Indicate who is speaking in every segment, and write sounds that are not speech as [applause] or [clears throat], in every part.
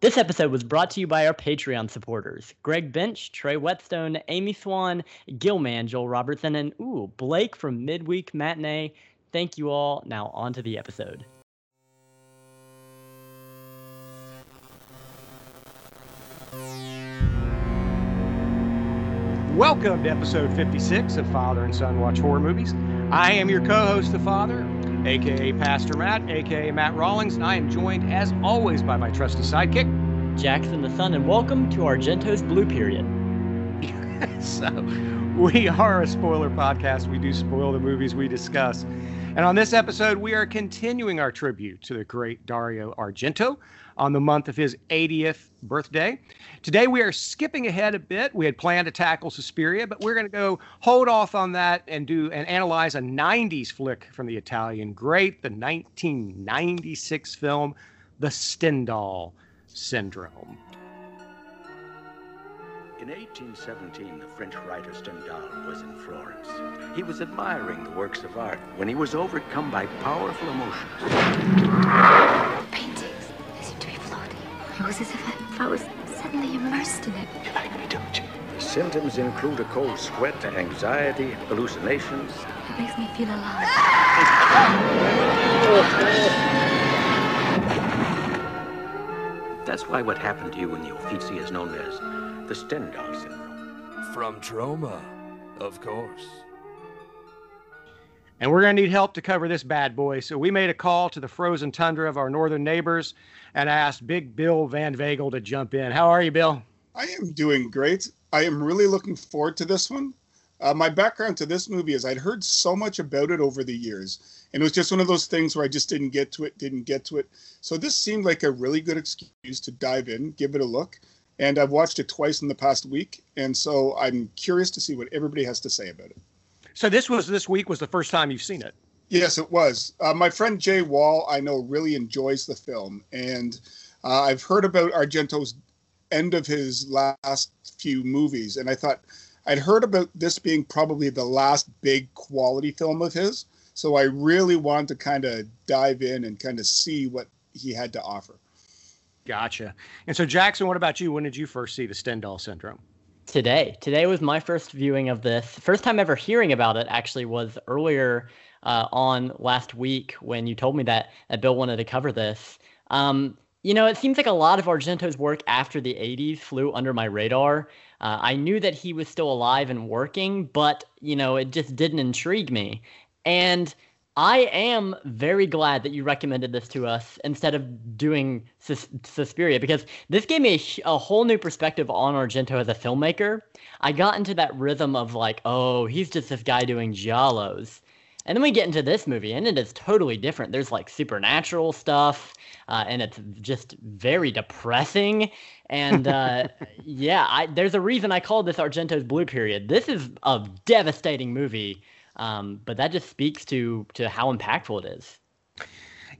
Speaker 1: This episode was brought to you by our Patreon supporters Greg Bench, Trey Whetstone, Amy Swan, Gilman, Joel Robertson, and ooh, Blake from Midweek Matinee. Thank you all. Now, on to the episode.
Speaker 2: Welcome to episode 56 of Father and Son Watch Horror Movies. I am your co host, the Father, aka Pastor Matt, aka Matt Rawlings, and I am joined, as always, by my trusty sidekick,
Speaker 1: Jackson the Son, and welcome to Argento's Blue Period. [laughs]
Speaker 2: so, we are a spoiler podcast. We do spoil the movies we discuss. And on this episode, we are continuing our tribute to the great Dario Argento on the month of his 80th birthday. Today, we are skipping ahead a bit. We had planned to tackle Suspiria, but we're going to go hold off on that and do and analyze a 90s flick from the Italian great, the 1996 film, The Stendhal Syndrome.
Speaker 3: In 1817, the French writer Stendhal was in Florence. He was admiring the works of art when he was overcome by powerful emotions.
Speaker 4: Paintings. They seem to be floating. It was as if I, if I was suddenly immersed in it.
Speaker 3: You like me, don't you? The symptoms include a cold sweat, anxiety, hallucinations.
Speaker 4: It makes me feel alive.
Speaker 3: That's why what happened to you in the Uffizi is known as the Stendhal syndrome.
Speaker 5: From trauma, of course.
Speaker 2: And we're going to need help to cover this bad boy. So we made a call to the frozen tundra of our northern neighbors and asked Big Bill Van Vagel to jump in. How are you, Bill?
Speaker 6: I am doing great. I am really looking forward to this one. Uh, my background to this movie is I'd heard so much about it over the years, and it was just one of those things where I just didn't get to it, didn't get to it. So this seemed like a really good excuse to dive in, give it a look. And I've watched it twice in the past week, and so I'm curious to see what everybody has to say about it.
Speaker 2: So this was this week was the first time you've seen it.
Speaker 6: Yes, it was. Uh, my friend Jay Wall, I know, really enjoys the film, and uh, I've heard about Argento's end of his last few movies, and I thought I'd heard about this being probably the last big quality film of his. So I really wanted to kind of dive in and kind of see what he had to offer.
Speaker 2: Gotcha. And so, Jackson, what about you? When did you first see the Stendhal syndrome?
Speaker 1: Today. Today was my first viewing of this. First time ever hearing about it actually was earlier uh, on last week when you told me that, that Bill wanted to cover this. Um, you know, it seems like a lot of Argento's work after the 80s flew under my radar. Uh, I knew that he was still alive and working, but, you know, it just didn't intrigue me. And I am very glad that you recommended this to us instead of doing Sus- Suspiria because this gave me a, a, whole new perspective on Argento as a filmmaker. I got into that rhythm of like, oh, he's just this guy doing giallos. And then we get into this movie, and it is totally different. There's like supernatural stuff, uh, and it's just very depressing. And uh, [laughs] yeah, I, there's a reason I called this Argento's Blue Period. This is a devastating movie, um, but that just speaks to to how impactful it is.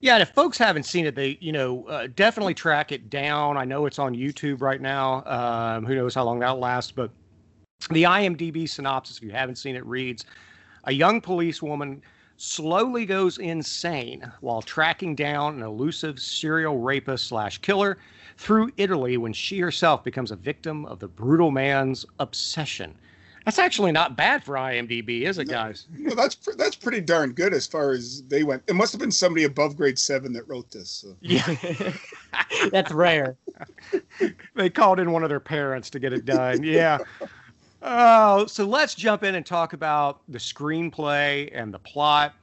Speaker 2: Yeah, and if folks haven't seen it, they you know uh, definitely track it down. I know it's on YouTube right now. Um, who knows how long that'll last? But the IMDb synopsis, if you haven't seen it, reads a young policewoman slowly goes insane while tracking down an elusive serial rapist slash killer through Italy when she herself becomes a victim of the brutal man's obsession. That's actually not bad for IMDb, is it, guys?
Speaker 6: No, that's that's pretty darn good as far as they went. It must have been somebody above grade seven that wrote this. So.
Speaker 2: Yeah, [laughs]
Speaker 1: that's rare.
Speaker 2: they called in one of their parents to get it done. Yeah. Oh, so let's jump in and talk about the screenplay and the plot.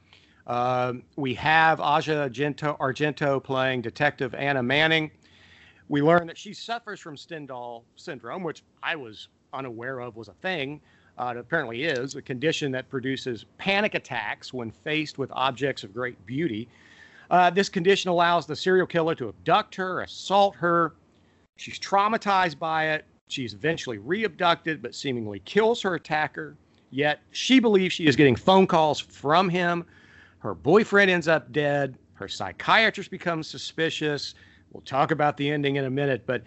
Speaker 2: Um, we have Asia Argento, Argento playing Detective Anna Manning. We learn that she suffers from Stendhal syndrome, which I was unaware of was a thing. Uh, it apparently is a condition that produces panic attacks when faced with objects of great beauty. Uh, this condition allows the serial killer to abduct her, assault her. She's traumatized by it. She's eventually re-abducted, but seemingly kills her attacker. Yet she believes she is getting phone calls from him. Her boyfriend ends up dead. Her psychiatrist becomes suspicious. We'll talk about the ending in a minute. But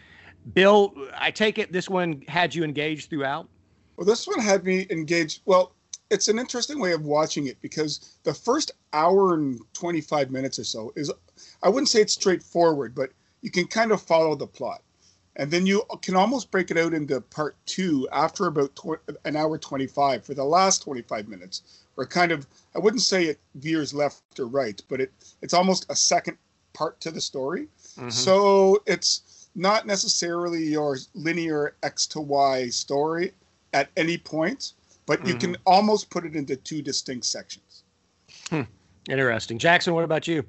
Speaker 2: Bill, I take it this one had you engaged throughout?
Speaker 6: Well, this one had me engaged. Well, it's an interesting way of watching it because the first hour and 25 minutes or so is, I wouldn't say it's straightforward, but you can kind of follow the plot. And then you can almost break it out into part two after about tw- an hour 25 for the last 25 minutes, where kind of, I wouldn't say it veers left or right, but it it's almost a second part to the story.
Speaker 2: Mm-hmm.
Speaker 6: So it's not necessarily your linear X to Y story at any point, but you can almost put it into two distinct sections.
Speaker 2: Interesting. Jackson, what about you?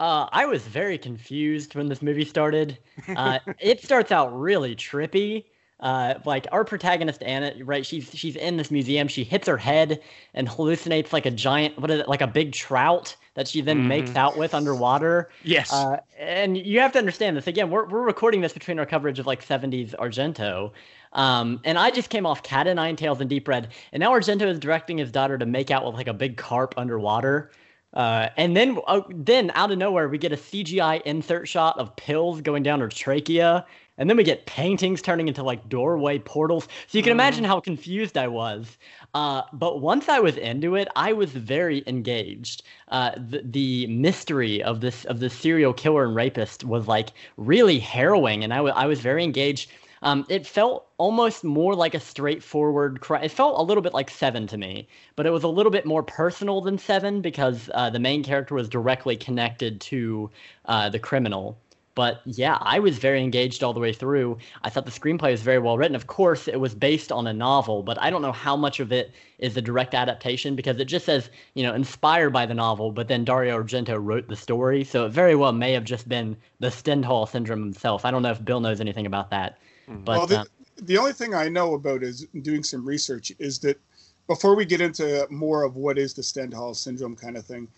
Speaker 1: Uh, I was very confused when this movie started. Uh, [laughs] it starts out really trippy. Uh, like our protagonist Anna, right? She's she's in this museum. She hits her head and hallucinates like a giant, what is it, like a big trout that she then makes out with underwater.
Speaker 2: Yes.
Speaker 1: Uh, and you have to understand this again. We're we're recording this between our coverage of like '70s Argento. Um, and I just came off Cat o' Nine Tails and Deep Red, and now Argento is directing his daughter to make out with like a big carp underwater. Uh, and then, uh, then out of nowhere, we get a CGI insert shot of pills going down her trachea, and then we get paintings turning into like doorway portals. So you can imagine how confused I was. Uh, but once I was into it, I was very engaged. Uh, the, the mystery of this of the serial killer and rapist was like really harrowing, and I wa- I was very engaged. Um, it felt almost more like a straightforward crime. It felt a little bit like Seven to me, but it was a little bit more personal than Seven because uh, the main character was directly connected to uh, the criminal. But yeah, I was very engaged all the way through. I thought the screenplay was very well written. Of course, it was based on a novel, but I don't know how much of it is a direct adaptation because it just says, you know, inspired by the novel, but then Dario Argento wrote the story. So it very well may have just been the Stendhal syndrome himself. I don't know if Bill knows anything about that. But
Speaker 6: well, the,
Speaker 1: uh,
Speaker 6: the only thing I know about is doing some research is that before we get into more of what is the Stendhal syndrome kind of thing,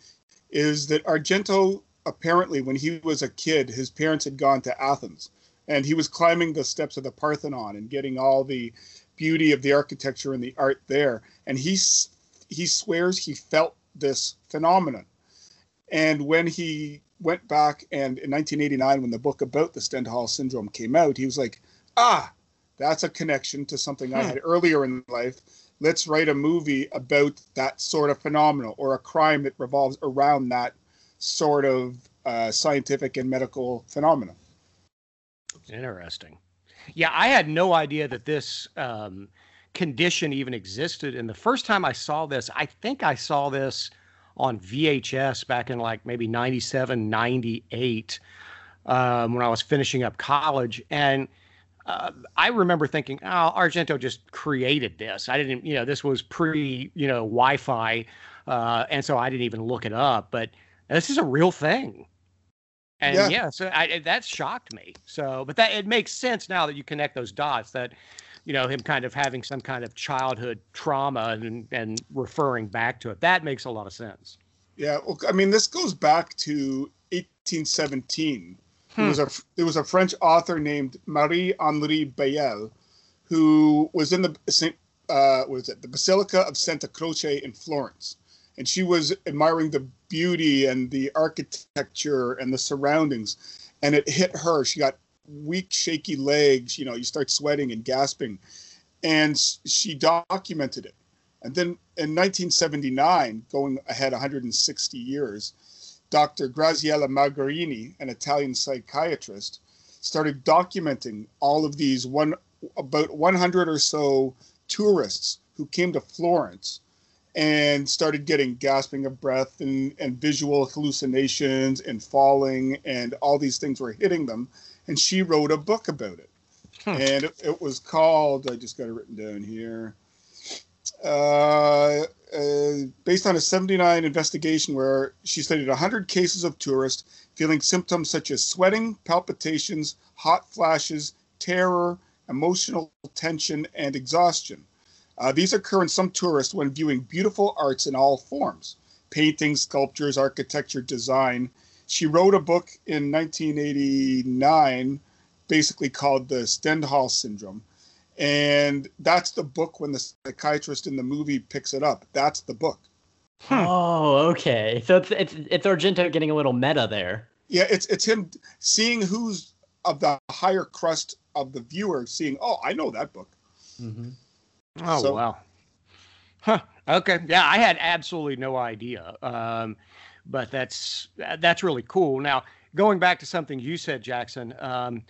Speaker 6: is that Argento apparently when he was a kid, his parents had gone to Athens, and he was climbing the steps of the Parthenon and getting all the beauty of the architecture and the art there, and he he swears he felt this phenomenon, and when he went back and in 1989 when the book about the Stendhal syndrome came out, he was like, ah, that's a connection to something I had earlier in life. Let's write a movie about that sort of phenomenon or a crime that revolves around that sort of uh, scientific and medical phenomenon.
Speaker 2: Interesting. Yeah, I had no idea that this um, condition even existed. And the first time I saw this, I think I saw this on VHS back in like maybe 97, 98 um, when I was finishing up college. And uh, I remember thinking, oh, Argento just created this. I didn't, you know, this was pre, you know, Wi Fi. Uh, and so I didn't even look it up. But this is a real thing. And
Speaker 6: Yeah.
Speaker 2: yeah, so I, that shocked me. So, but that it makes sense now that you connect those dots that, you know, him kind of having some kind of childhood trauma and and referring back to it. That makes a lot of sense.
Speaker 6: Yeah, well, I mean, this goes back to 1817. There was a there was a French author named Marie Henri Beyle, who was in the Saint uh, what is it the Basilica of Santa Croce in Florence, and she was admiring the beauty and the architecture and the surroundings, and it hit her. She got weak, shaky legs. You know, you start sweating and gasping, and she documented it. And then in 1979, going ahead 160 years, Dr. Graziella Magherini, an Italian psychiatrist, started documenting all of these one about 100 or so tourists who came to Florence and started getting gasping of breath and, and visual hallucinations and falling and all these things were hitting them. And she wrote a book about it. Hmm. And it, it was called, I just got it written down here uh, uh, based on a 79 investigation where she studied 100 cases of tourists feeling symptoms such as sweating, palpitations, hot flashes, terror, emotional tension, and exhaustion. Uh, these occur in some tourists when viewing beautiful arts in all forms paintings, sculptures, architecture, design. She wrote a book in 1989 basically called the Stendhal Syndrome and that's the book when the psychiatrist in the movie picks it up that's the book
Speaker 1: oh, okay. So it's it's it's Argento getting a little meta there.
Speaker 6: yeah it's it's him seeing who's of the higher crust of the viewer seeing oh i know that book
Speaker 1: Mm-hmm.
Speaker 2: Oh
Speaker 6: So-
Speaker 2: wow. Huh. Okay. Yeah, I had absolutely no idea. Um, but that's that's really cool. Now, going back to something you said, Jackson, um, it,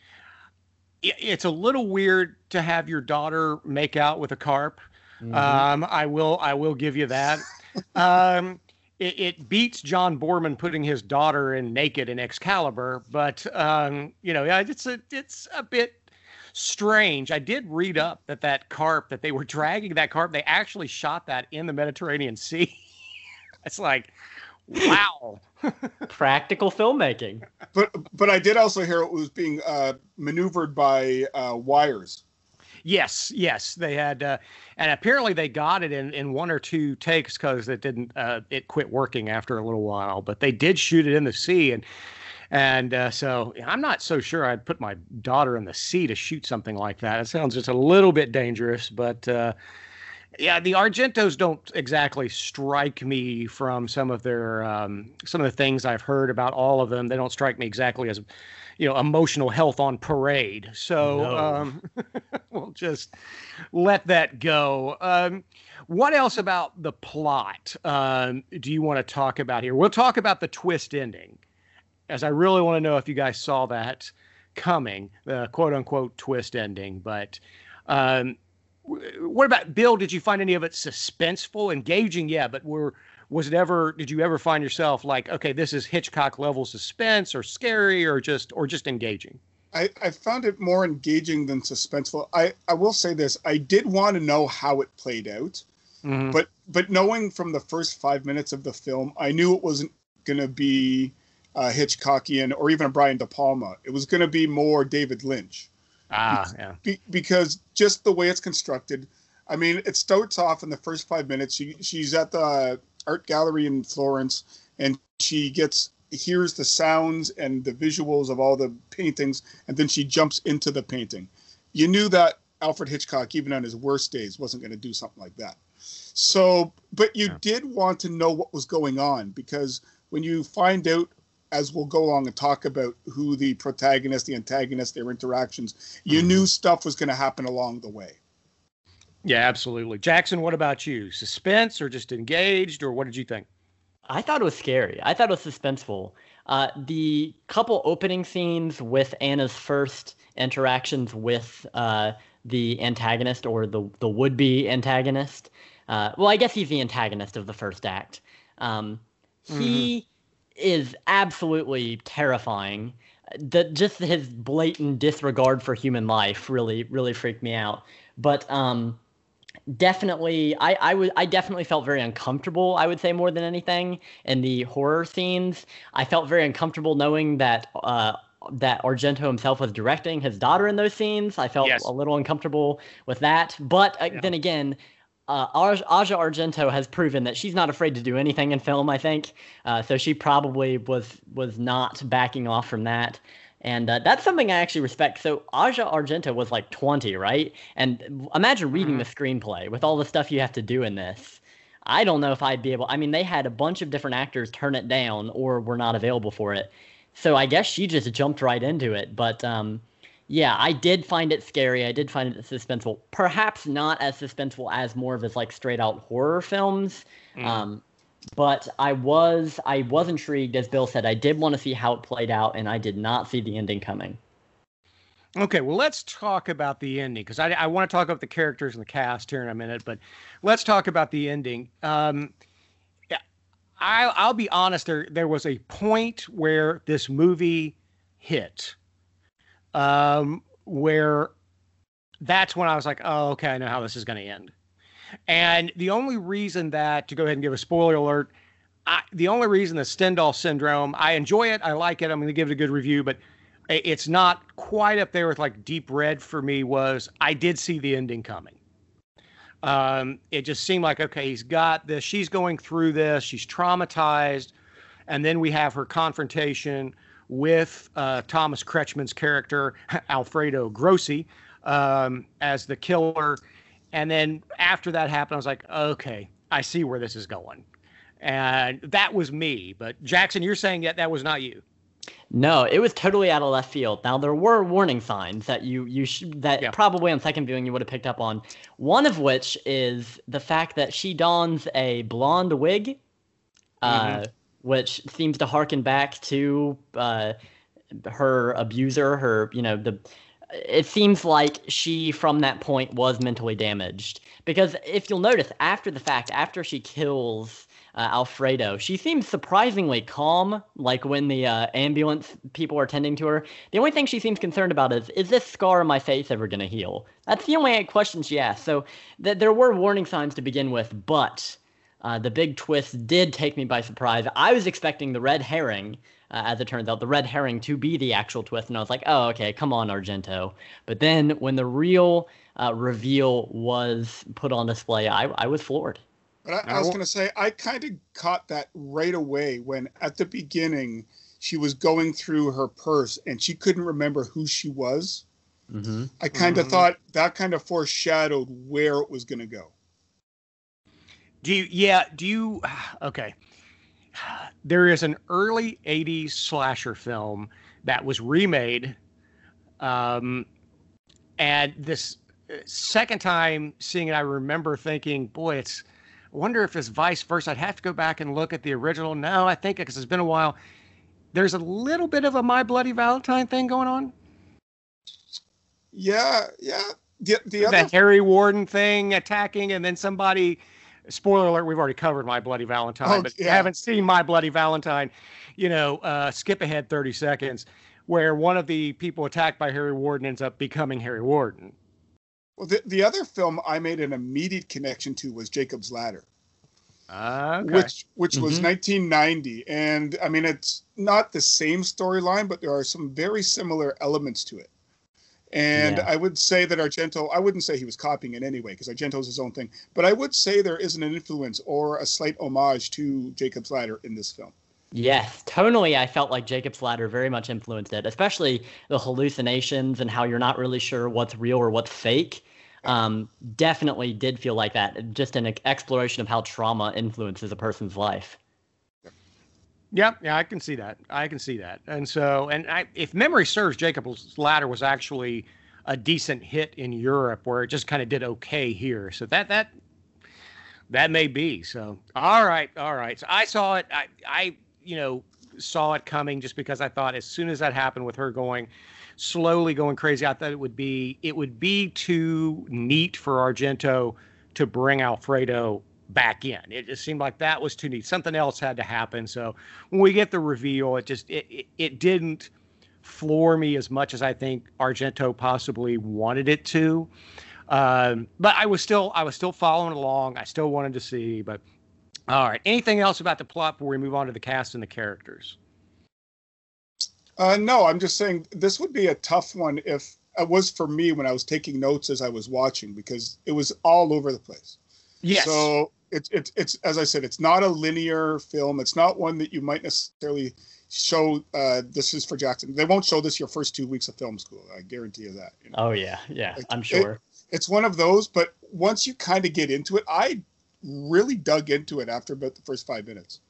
Speaker 2: it's a little weird to have your daughter make out with a carp. Mm-hmm. Um, I will, I will give you that. [laughs] um, it, it, beats John Boorman putting his daughter in naked in Excalibur, but um, you know, it's a, it's a bit strange. I did read up that that carp that they were dragging that carp, they actually shot that in the Mediterranean Sea. [laughs] it's like, wow.
Speaker 1: Practical filmmaking.
Speaker 6: But but I did also hear it was being uh, maneuvered by uh, wires.
Speaker 2: Yes, yes, they had, uh, and apparently they got it in, in one or two takes because it didn't uh, it quit working after a little while. But they did shoot it in the sea, and and uh, so I'm not so sure I'd put my daughter in the sea to shoot something like that. It sounds just a little bit dangerous, but uh, yeah, the Argentos don't exactly strike me from some of their um, some of the things I've heard about all of them. They don't strike me exactly as you know emotional health on parade. So no. um, [laughs] we'll just let that go. Um, what else about the plot um, do you want to talk about here? We'll talk about the twist ending as I really want to know if you guys saw that coming, the quote unquote twist ending. But um, what about Bill? Did you find any of it suspenseful, engaging? Yeah, but were was it ever? Did you ever find yourself like, okay, this is Hitchcock level suspense, or scary, or just or just engaging?
Speaker 6: I, I found it more engaging than suspenseful. I, I will say this: I did want to know how it played out, mm-hmm. but but knowing from the first five minutes of the film, I knew it wasn't going to be uh, Hitchcockian or even a Brian De Palma. It was going to be more David Lynch.
Speaker 2: Ah, yeah.
Speaker 6: Be, because just the way it's constructed, I mean, it starts off in the first five minutes. She she's at the art gallery in Florence, and she gets hears the sounds and the visuals of all the paintings, and then she jumps into the painting. You knew that Alfred Hitchcock, even on his worst days, wasn't going to do something like that. So, but you yeah. did want to know what was going on because when you find out as we'll go along and talk about who the protagonist, the antagonist, their interactions, you mm-hmm. knew stuff was going to happen along the way.
Speaker 2: Yeah, absolutely. Jackson, what about you? Suspense or just engaged, or what did you think?
Speaker 1: I thought it was scary. I thought it was suspenseful. Uh, the couple opening scenes with Anna's first interactions with uh, the antagonist or the the would be antagonist. Uh, well, I guess he's the antagonist of the first act. Um, he mm-hmm is absolutely terrifying. The, just his blatant disregard for human life really really freaked me out. But um, definitely, I I was I definitely felt very uncomfortable. I would say more than anything in the horror scenes. I felt very uncomfortable knowing that. Uh, that Argento himself was directing his daughter in those scenes. I felt yes. a little uncomfortable with that. But uh, yeah. then again, uh, Asia Argento has proven that she's not afraid to do anything in film. I think uh, so. She probably was was not backing off from that, and uh, that's something I actually respect. So Asia Argento was like 20, right? And imagine reading mm-hmm. the screenplay with all the stuff you have to do in this. I don't know if I'd be able. I mean, they had a bunch of different actors turn it down or were not available for it. So I guess she just jumped right into it. But um, yeah, I did find it scary. I did find it suspenseful. Perhaps not as suspenseful as more of his like straight out horror films. Mm. Um, but I was I was intrigued, as Bill said. I did want to see how it played out, and I did not see the ending coming.
Speaker 2: Okay, well, let's talk about the ending because I, I want to talk about the characters and the cast here in a minute, but let's talk about the ending. Um, I, I'll be honest. There, there was a point where this movie hit um, where that's when I was like, oh, okay, I know how this is going to end. And the only reason that, to go ahead and give a spoiler alert, I, the only reason the Stendhal syndrome, I enjoy it, I like it, I'm going to give it a good review, but it's not quite up there with like Deep Red for me. Was I did see the ending coming. Um, it just seemed like okay, he's got this. She's going through this. She's traumatized, and then we have her confrontation with uh, Thomas Kretschmann's character, [laughs] Alfredo Grossi, um, as the killer. And then after that happened, I was like, okay, I see where this is going. And that was me. But Jackson, you're saying that that was not you.
Speaker 1: No, it was totally out of left field. Now there were warning signs that you you should that yeah. probably on second viewing you would have picked up on. One of which is the fact that she dons a blonde wig. Uh, mm-hmm which seems to harken back to uh, her abuser, her, you know, the it seems like she from that point was mentally damaged. Because if you'll notice after the fact after she kills uh, alfredo she seems surprisingly calm like when the uh, ambulance people are tending to her. The only thing she seems concerned about is is this scar on my face ever going to heal? That's the only question she asks. so th- there were warning signs to begin with but uh, the big twist did take me by surprise i was expecting the red herring uh, as it turns out, the red herring to be the actual twist. And I was like, oh, okay, come on, Argento. But then when the real uh, reveal was put on display, I, I was floored.
Speaker 6: But I, I was going to say, I kind of caught that right away when at the beginning she was going through her purse and she couldn't remember who she was.
Speaker 1: Mm-hmm.
Speaker 6: I kind of
Speaker 2: Mhm.
Speaker 6: thought that kind of foreshadowed where it was going to go.
Speaker 2: Do you, yeah, do you, [sighs] okay. There is an early 80s slasher film that was remade. Um, and this uh, second time seeing it, I remember thinking, boy, it's, I wonder if it's vice versa. I'd have to go back and look at the original. No, I think because it's been a while. There's a little bit of a My Bloody Valentine thing going on.
Speaker 6: Yeah, yeah. The, the
Speaker 2: the
Speaker 6: other
Speaker 2: Harry Warden thing attacking, and then somebody. Spoiler alert: We've already covered My Bloody Valentine,
Speaker 6: Oh,
Speaker 2: but if you haven't seen My Bloody Valentine, you know, uh, skip ahead 30 seconds, where one of the people attacked by Harry Warden ends up becoming Harry Warden.
Speaker 6: well, the, the other film I made an immediate connection to was Jacob's Ladder.
Speaker 2: Okay.
Speaker 6: which which was
Speaker 1: Mhm.
Speaker 6: 1990 and i mean it's not the same storyline but there are some very similar elements to it and
Speaker 1: Yeah.
Speaker 6: i would say that argento i wouldn't say he was copying it anyway because argento's his own thing but i would say there isn't an influence or a slight homage to jacob's ladder in this film
Speaker 1: Yes, tonally, I felt like Jacob's Ladder very much influenced it, especially the hallucinations and how you're not really sure what's real or what's fake. Um, definitely did feel like that. Just an exploration of how trauma influences a person's life.
Speaker 2: Yeah, yeah, I can see that. I can see that. And so, and I, if memory serves, Jacob's Ladder was actually a decent hit in Europe, where it just kind of did okay here. So that that that may be. So all right, all right. So I saw it. I I you know saw it coming just because I thought as soon as that happened with her going slowly going crazy, I thought it would be it would be too neat for Argento to bring Alfredo back in. It just seemed like that was too neat. Something else had to happen. So when we get the reveal, it just it it, it didn't floor me as much as I think Argento possibly wanted it to. Um, but I was still I was still following along. I still wanted to see. But all right, anything else about the plot before we move on to the cast and the characters?
Speaker 6: uh, no i'm just saying this would be a tough one if it was for me when i was taking notes as i was watching because it was all over the place
Speaker 2: Yes.
Speaker 6: So it's it's it's as I said, it's not a linear film. It's not one that you might necessarily show. Uh, this is for Jackson. They won't show this your first two weeks of film school. I guarantee you that. you know.
Speaker 1: Oh yeah, yeah,
Speaker 6: It-
Speaker 1: I'm
Speaker 6: it-
Speaker 1: sure.
Speaker 6: It's one of those. But once you kind of get into it, I really dug into it after about the first five minutes.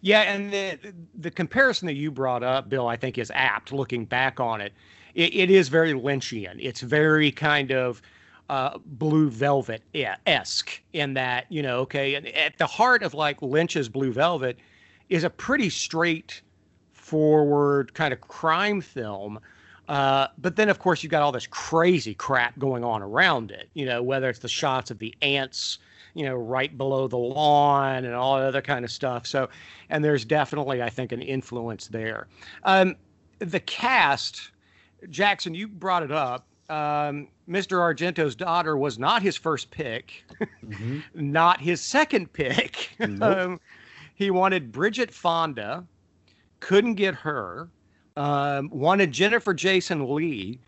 Speaker 2: Yeah, and the the comparison that you brought up, Bill, I think is apt. Looking back on it, it, it is very Lynchian. It's very kind of uh, Blue Velvet esque in that you know, okay, at the heart of like Lynch's Blue Velvet is a pretty straight forward kind of crime film. Uh, but then, of course, you've got all this crazy crap going on around it. You know, whether it's the shots of the ants, you know, right below the lawn and all that other kind of stuff. So, and there's definitely, I think, an influence there. Um, the cast, Jackson, you brought it up. Um, Mr. Argento's daughter was not his first pick,
Speaker 1: Mhm. [laughs]
Speaker 2: not his second pick.
Speaker 1: Nope. [laughs]
Speaker 2: um, he wanted Bridget Fonda, couldn't get her. Um, wanted Jennifer Jason Lee,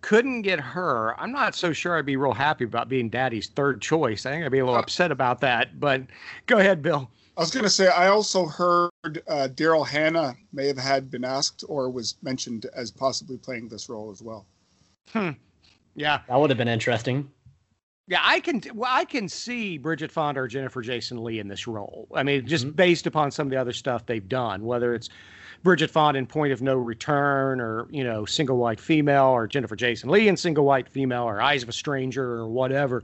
Speaker 2: couldn't get her. I'm not so sure I'd be real happy about being Daddy's third choice. I think I'd be a little
Speaker 6: Uh,
Speaker 2: upset about that. But [laughs] go ahead, Bill.
Speaker 6: I was going to say I also heard uh, Daryl Hannah may have had been asked or was mentioned as possibly playing this role as well.
Speaker 2: Yeah,
Speaker 1: That would have been interesting.
Speaker 2: yeah, I can. Well, I can see Bridget Fonda or Jennifer Jason Lee in this role. I mean, just
Speaker 1: Mhm.
Speaker 2: based upon some of the other stuff they've done, whether it's Bridget Fonda in Point of No Return, or you know, Single White Female, or Jennifer Jason Lee in Single White Female, or Eyes of a Stranger, or whatever.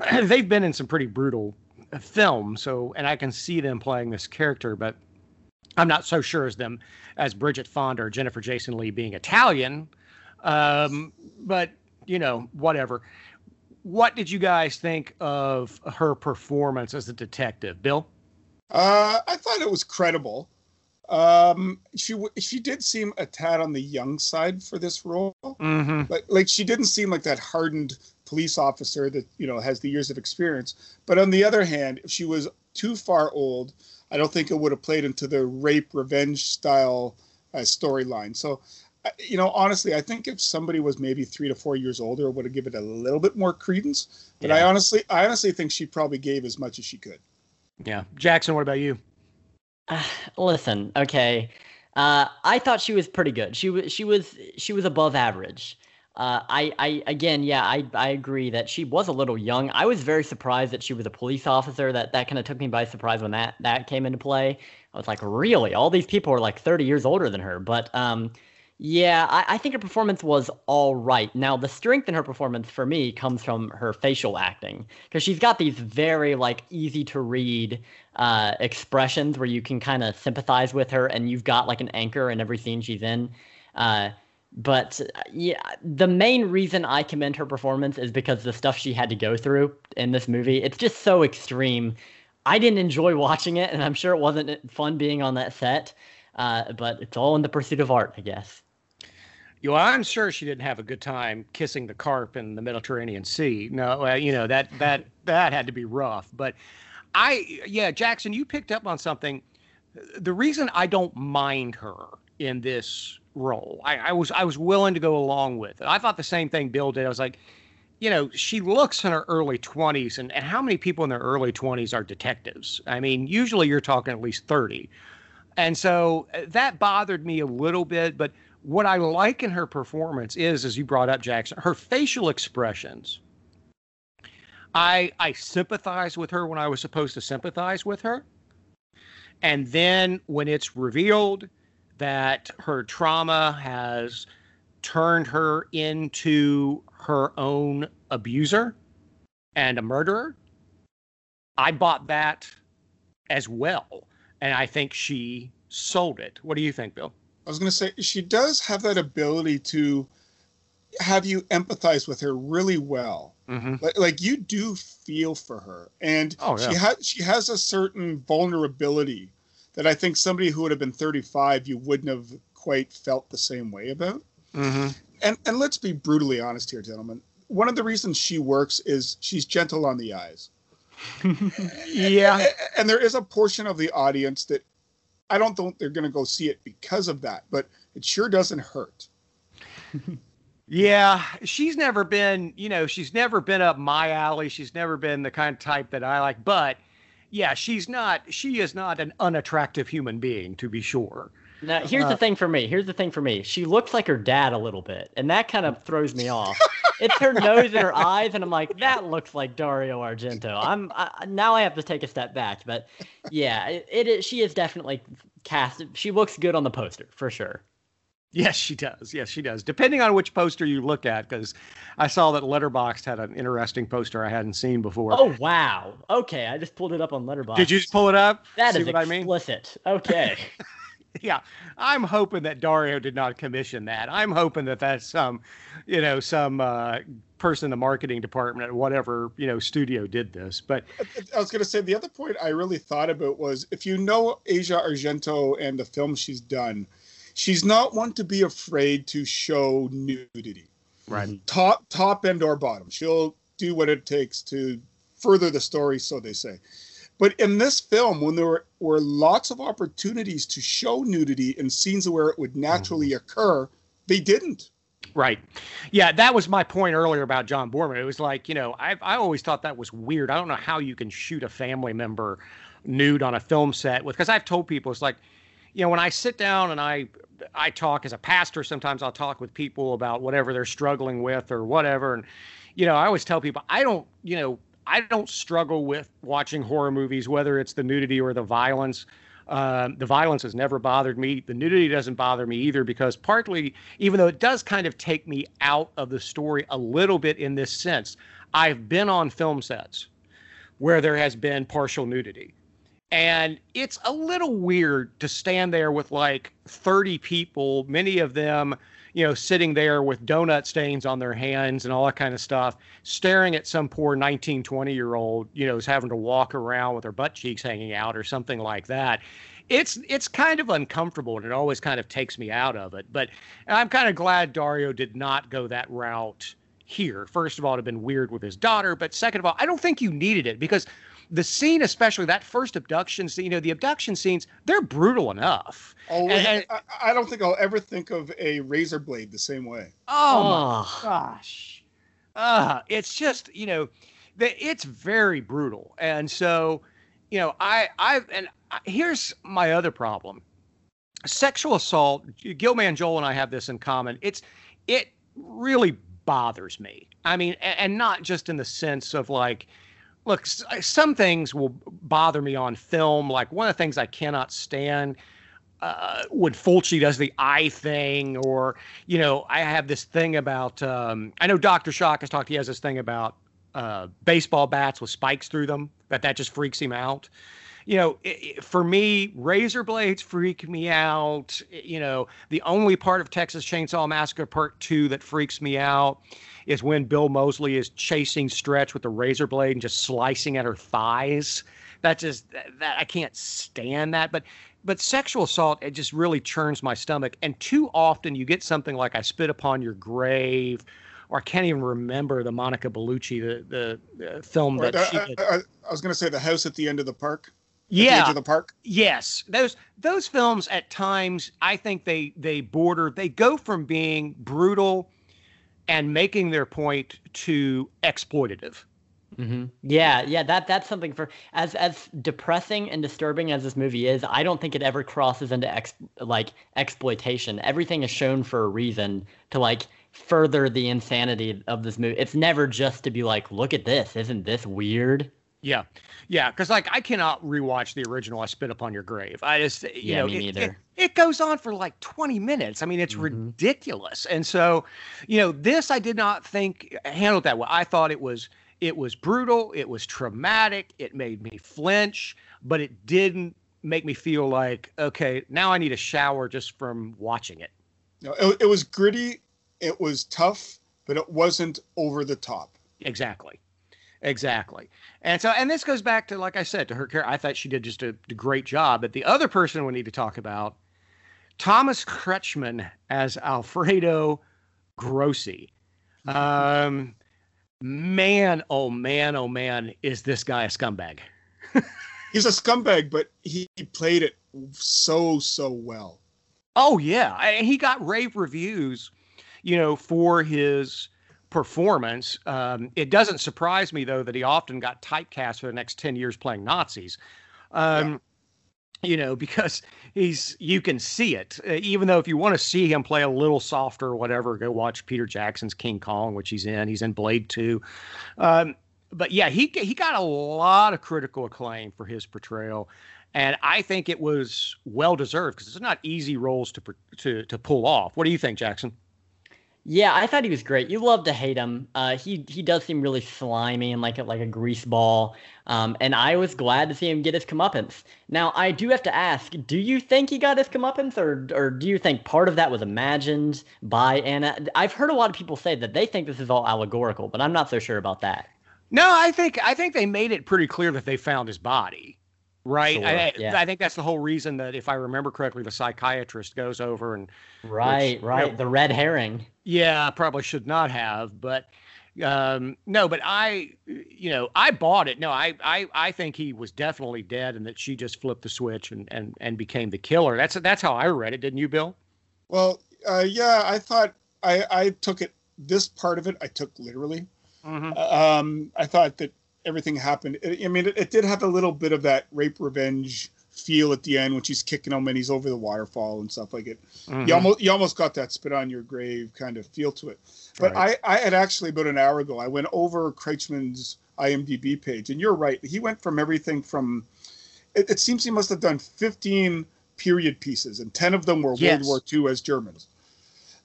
Speaker 2: [clears throat] They've been in some pretty brutal film. So, and I can see them playing this character, but I'm not so sure as them as Bridget Fonda or Jennifer Jason Lee being Italian. Um, but you know, whatever. What did you guys think of her performance as a detective, Bill?
Speaker 6: Uh, I thought it was credible. Um, she she did seem a tad on the young side for this role.
Speaker 2: Mm-hmm.
Speaker 6: Like like she didn't seem like that hardened police officer that you know has the years of experience. But on the other hand, if she was too far old, I don't think it would have played into the rape revenge style uh, storyline. So. You know, honestly, I think if somebody was maybe three to four years older, it would have given it a little bit more credence. But yeah. I honestly, I honestly think she probably gave as much as she could.
Speaker 2: Yeah, Jackson, what about you?
Speaker 1: Uh, listen, okay. Uh, I thought she was pretty good. She was she was she was above average. Uh, I I again, yeah, I I agree that she was a little young. I was very surprised that she was a police officer. That that kind of took me by surprise when that that came into play. I was like, really? All these people are like 30 years older than her. But um, yeah, I, I, think her performance was all right. Now, the strength in her performance for me comes from her facial acting because she's got these very like easy to read uh, expressions where you can kind of sympathize with her, and you've got like an anchor in every scene she's in. Uh, but yeah, the main reason I commend her performance is because the stuff she had to go through in this movie, it's just so extreme. I didn't enjoy watching it, and I'm sure it wasn't fun being on that set. Uh, but it's all in the pursuit of art, I guess.
Speaker 2: Know, I'm sure she didn't have a good time kissing the carp in the Mediterranean Sea. No, uh, you know that that that had to be rough. But I, yeah, Jackson, you picked up on something. The reason I don't mind her in this role, I, I was I was willing to go along with it. I thought the same thing Bill did. I was like, you know, she looks in her early 20s, and, and how many people in their early 20s are detectives? I mean, usually you're talking at least 30. And so uh, that bothered me a little bit, but what I like in her performance is, as you brought up, Jackson, her facial expressions. I I sympathize with her when I was supposed to sympathize with her. And then when it's revealed that her trauma has turned her into her own abuser and a murderer, I bought that as well. And I think she sold it. What do you think, Bill?
Speaker 6: I was going to say she does have that ability to have you empathize with her really well.
Speaker 2: Mm-hmm.
Speaker 6: Like, like you do feel for her, and
Speaker 2: oh, yeah.
Speaker 6: she has she has a certain vulnerability that I think somebody who would have been 35 you wouldn't have quite felt the same way about.
Speaker 2: Mm-hmm.
Speaker 6: And and let's be brutally honest here, gentlemen. One of the reasons she works is she's gentle on the eyes. [laughs]
Speaker 2: yeah,
Speaker 6: and, and there is a portion of the audience that I don't think they're going to go see it because of that, but it sure doesn't hurt. [laughs]
Speaker 2: yeah, she's never been, you know, she's never been up my alley. She's never been the kind of type that I like, but yeah, she's not, she is not an unattractive human being, to be sure.
Speaker 1: Now, here's uh, the thing for me. Here's the thing for me. She looks like her dad a little bit, and that kind of throws me off. it's her nose and her [laughs] eyes, and I'm like, that looks like Dario Argento. I'm I, now I have to take a step back, but yeah, it, it is. She is definitely cast. She looks good on the poster for sure.
Speaker 2: Yes, she does. Yes, she does. Depending on which poster you look at, because I saw that Letterboxd had an interesting poster I hadn't seen before.
Speaker 1: Oh wow! Okay, I just pulled it up on Letterboxd.
Speaker 2: Did you just pull it up?
Speaker 1: That See is what explicit. I mean? Okay. [laughs] [laughs]
Speaker 2: yeah, I'm hoping that Dario did not commission that. I'm hoping that that's some, you know, some uh, person in the marketing department at whatever you know studio did this. But
Speaker 6: I was going to say the other point I really thought about was if you know Asia Argento and the film she's done, she's not one to be afraid to show nudity.
Speaker 2: Right.
Speaker 6: Top top end or bottom, she'll do what it takes to further the story, so they say. But in this film, when there were, were lots of opportunities to show nudity in scenes where it would naturally mm-hmm. occur, they didn't.
Speaker 2: Right. Yeah, that was my point earlier about John Boorman. It was like, you know, I I always thought that was weird. I don't know how you can shoot a family member nude on a film set with because I've told people it's like, you know, when I sit down and I I talk as a pastor, sometimes I'll talk with people about whatever they're struggling with or whatever. And, you know, I always tell people I don't, you know, I don't struggle with watching horror movies, whether it's the nudity or the violence. Um, the violence has never bothered me. The nudity doesn't bother me either because partly, even though it does kind of take me out of the story a little bit in this sense, I've been on film sets where there has been partial nudity. And it's a little weird to stand there with like 30 people, many of them, you know, sitting there with donut stains on their hands and all that kind of stuff, staring at some poor 19, 20 year old, you know, is having to walk around with her butt cheeks hanging out or something like that. It's it's kind of uncomfortable and it always kind of takes me out of it. But I'm kind of glad Dario did not go that route here. First of all, it'd have been weird with his daughter, but second of all, I don't think you needed it because the scene, especially that first abduction scene, you know, the abduction scenes, they're brutal enough.
Speaker 6: Oh,
Speaker 2: And- and-
Speaker 6: I, I don't think I'll ever think of a razor blade the same way.
Speaker 2: Oh, my
Speaker 1: Oh.
Speaker 2: gosh. Uh, it's just, you know, the, it's very brutal. And so, you know, I, I, and I, here's my other problem sexual assault. Gilman Joel and I have this in common. It's, it really bothers me. I mean, and, and not just in the sense of like, look, some things will bother me on film. Like one of the things I cannot stand uh, when Fulci does the eye thing, or you know, I have this thing about. Um, I know Doctor Shock has talked. He has this thing about uh, baseball bats with spikes through them. That that just freaks him out. You know, i i for me, razor blades freak me out. You know, the only part of Texas Chainsaw Massacre Part Two that freaks me out is when Bill Moseley is chasing Stretch with the razor blade and just slicing at her thighs. That just that, that I can't stand that. But but sexual assault it just really churns my stomach. And too often you get something like I spit upon your grave, or I can't even remember the Monica Bellucci the the, the film that she did.
Speaker 6: uh, I was going to say the house at the end of the park. At the
Speaker 2: yeah,
Speaker 6: edge of the park.
Speaker 2: Yes, those those films at times I think they they border they go from being brutal and making their point to exploitative.
Speaker 1: hmm Yeah, yeah, that that's something for as as depressing and disturbing as this movie is. I don't think it ever crosses into ex, like exploitation. Everything is shown for a reason to like further the insanity of this movie. It's never just to be like, look at this, isn't this weird?
Speaker 2: Yeah, yeah, because like I cannot rewatch the original. I spit upon your grave. I just you
Speaker 1: Yeah,
Speaker 2: know
Speaker 1: me
Speaker 2: it,
Speaker 1: neither.
Speaker 2: It, it goes on for like twenty minutes. I mean, it's
Speaker 1: Mhm.
Speaker 2: ridiculous. And so, you know, this I did not think handled that well. I thought it was it was brutal. It was traumatic. It made me flinch, but it didn't make me feel like okay, now I need a shower just from watching it.
Speaker 6: No, it, it was gritty. It was tough, but it wasn't over the top.
Speaker 2: Exactly. Exactly. And so, and this goes back to, like I said, to her care. I thought she did just a, a great job. But the other person we need to talk about, Thomas Kretschmann as Alfredo Grossi. Um, man, oh man, oh man, is this guy a scumbag? [laughs]
Speaker 6: He's a scumbag, but he played it so so well.
Speaker 2: Oh yeah, I, he got rave reviews, you know, for his performance. Um, it doesn't surprise me though that he often got typecast for the next ten years playing Nazis. Um, You know, because he's you can see it. Uh, even though if you want to see him play a little softer or whatever, go watch Peter Jackson's King Kong, which he's in. He's in Blade Two. Um, but yeah, he he got a lot of critical acclaim for his portrayal, and I think it was well deserved because it's not easy roles to to to pull off. What do you think, Jackson?
Speaker 1: Yeah, I thought he was great. You love to hate him. Uh, he he does seem really slimy and like a, like a grease ball. Um, and I was glad to see him get his comeuppance. Now I do have to ask: Do you think he got his comeuppance, or or do you think part of that was imagined by Anna? I've heard a lot of people say that they think this is all allegorical, but I'm not so sure about that.
Speaker 2: No, I think I think they made it pretty clear that they found his body. Right.
Speaker 1: Sure,
Speaker 2: I,
Speaker 1: yeah.
Speaker 2: I think that's the whole reason that, if I remember correctly, the psychiatrist goes over and
Speaker 1: Right,
Speaker 2: you
Speaker 1: right.
Speaker 2: know-
Speaker 1: The red herring.
Speaker 2: Yeah, probably should not have, but um, no, but I, you know, I bought it. No, I, I, I think he was definitely dead, and that she just flipped the switch and and and became the killer. That's that's how I read it, didn't you, Bill?
Speaker 6: Well, uh, yeah, I thought I I took it. This part of it I took literally.
Speaker 2: Mm-hmm.
Speaker 6: Um, I thought that everything happened. I I mean, it, it did have a little bit of that rape revenge feel at the end when she's kicking him and he's over the waterfall and stuff like it.
Speaker 2: Mm-hmm.
Speaker 6: You almost you almost got that spit on your grave kind of feel to it. But
Speaker 2: Right.
Speaker 6: I I had actually about an hour ago I went over Kretschmann's IMDb page and you're right. He went from everything from it, it seems he must have done 15 period pieces and 10 of them were
Speaker 2: Yes.
Speaker 6: World War II as Germans.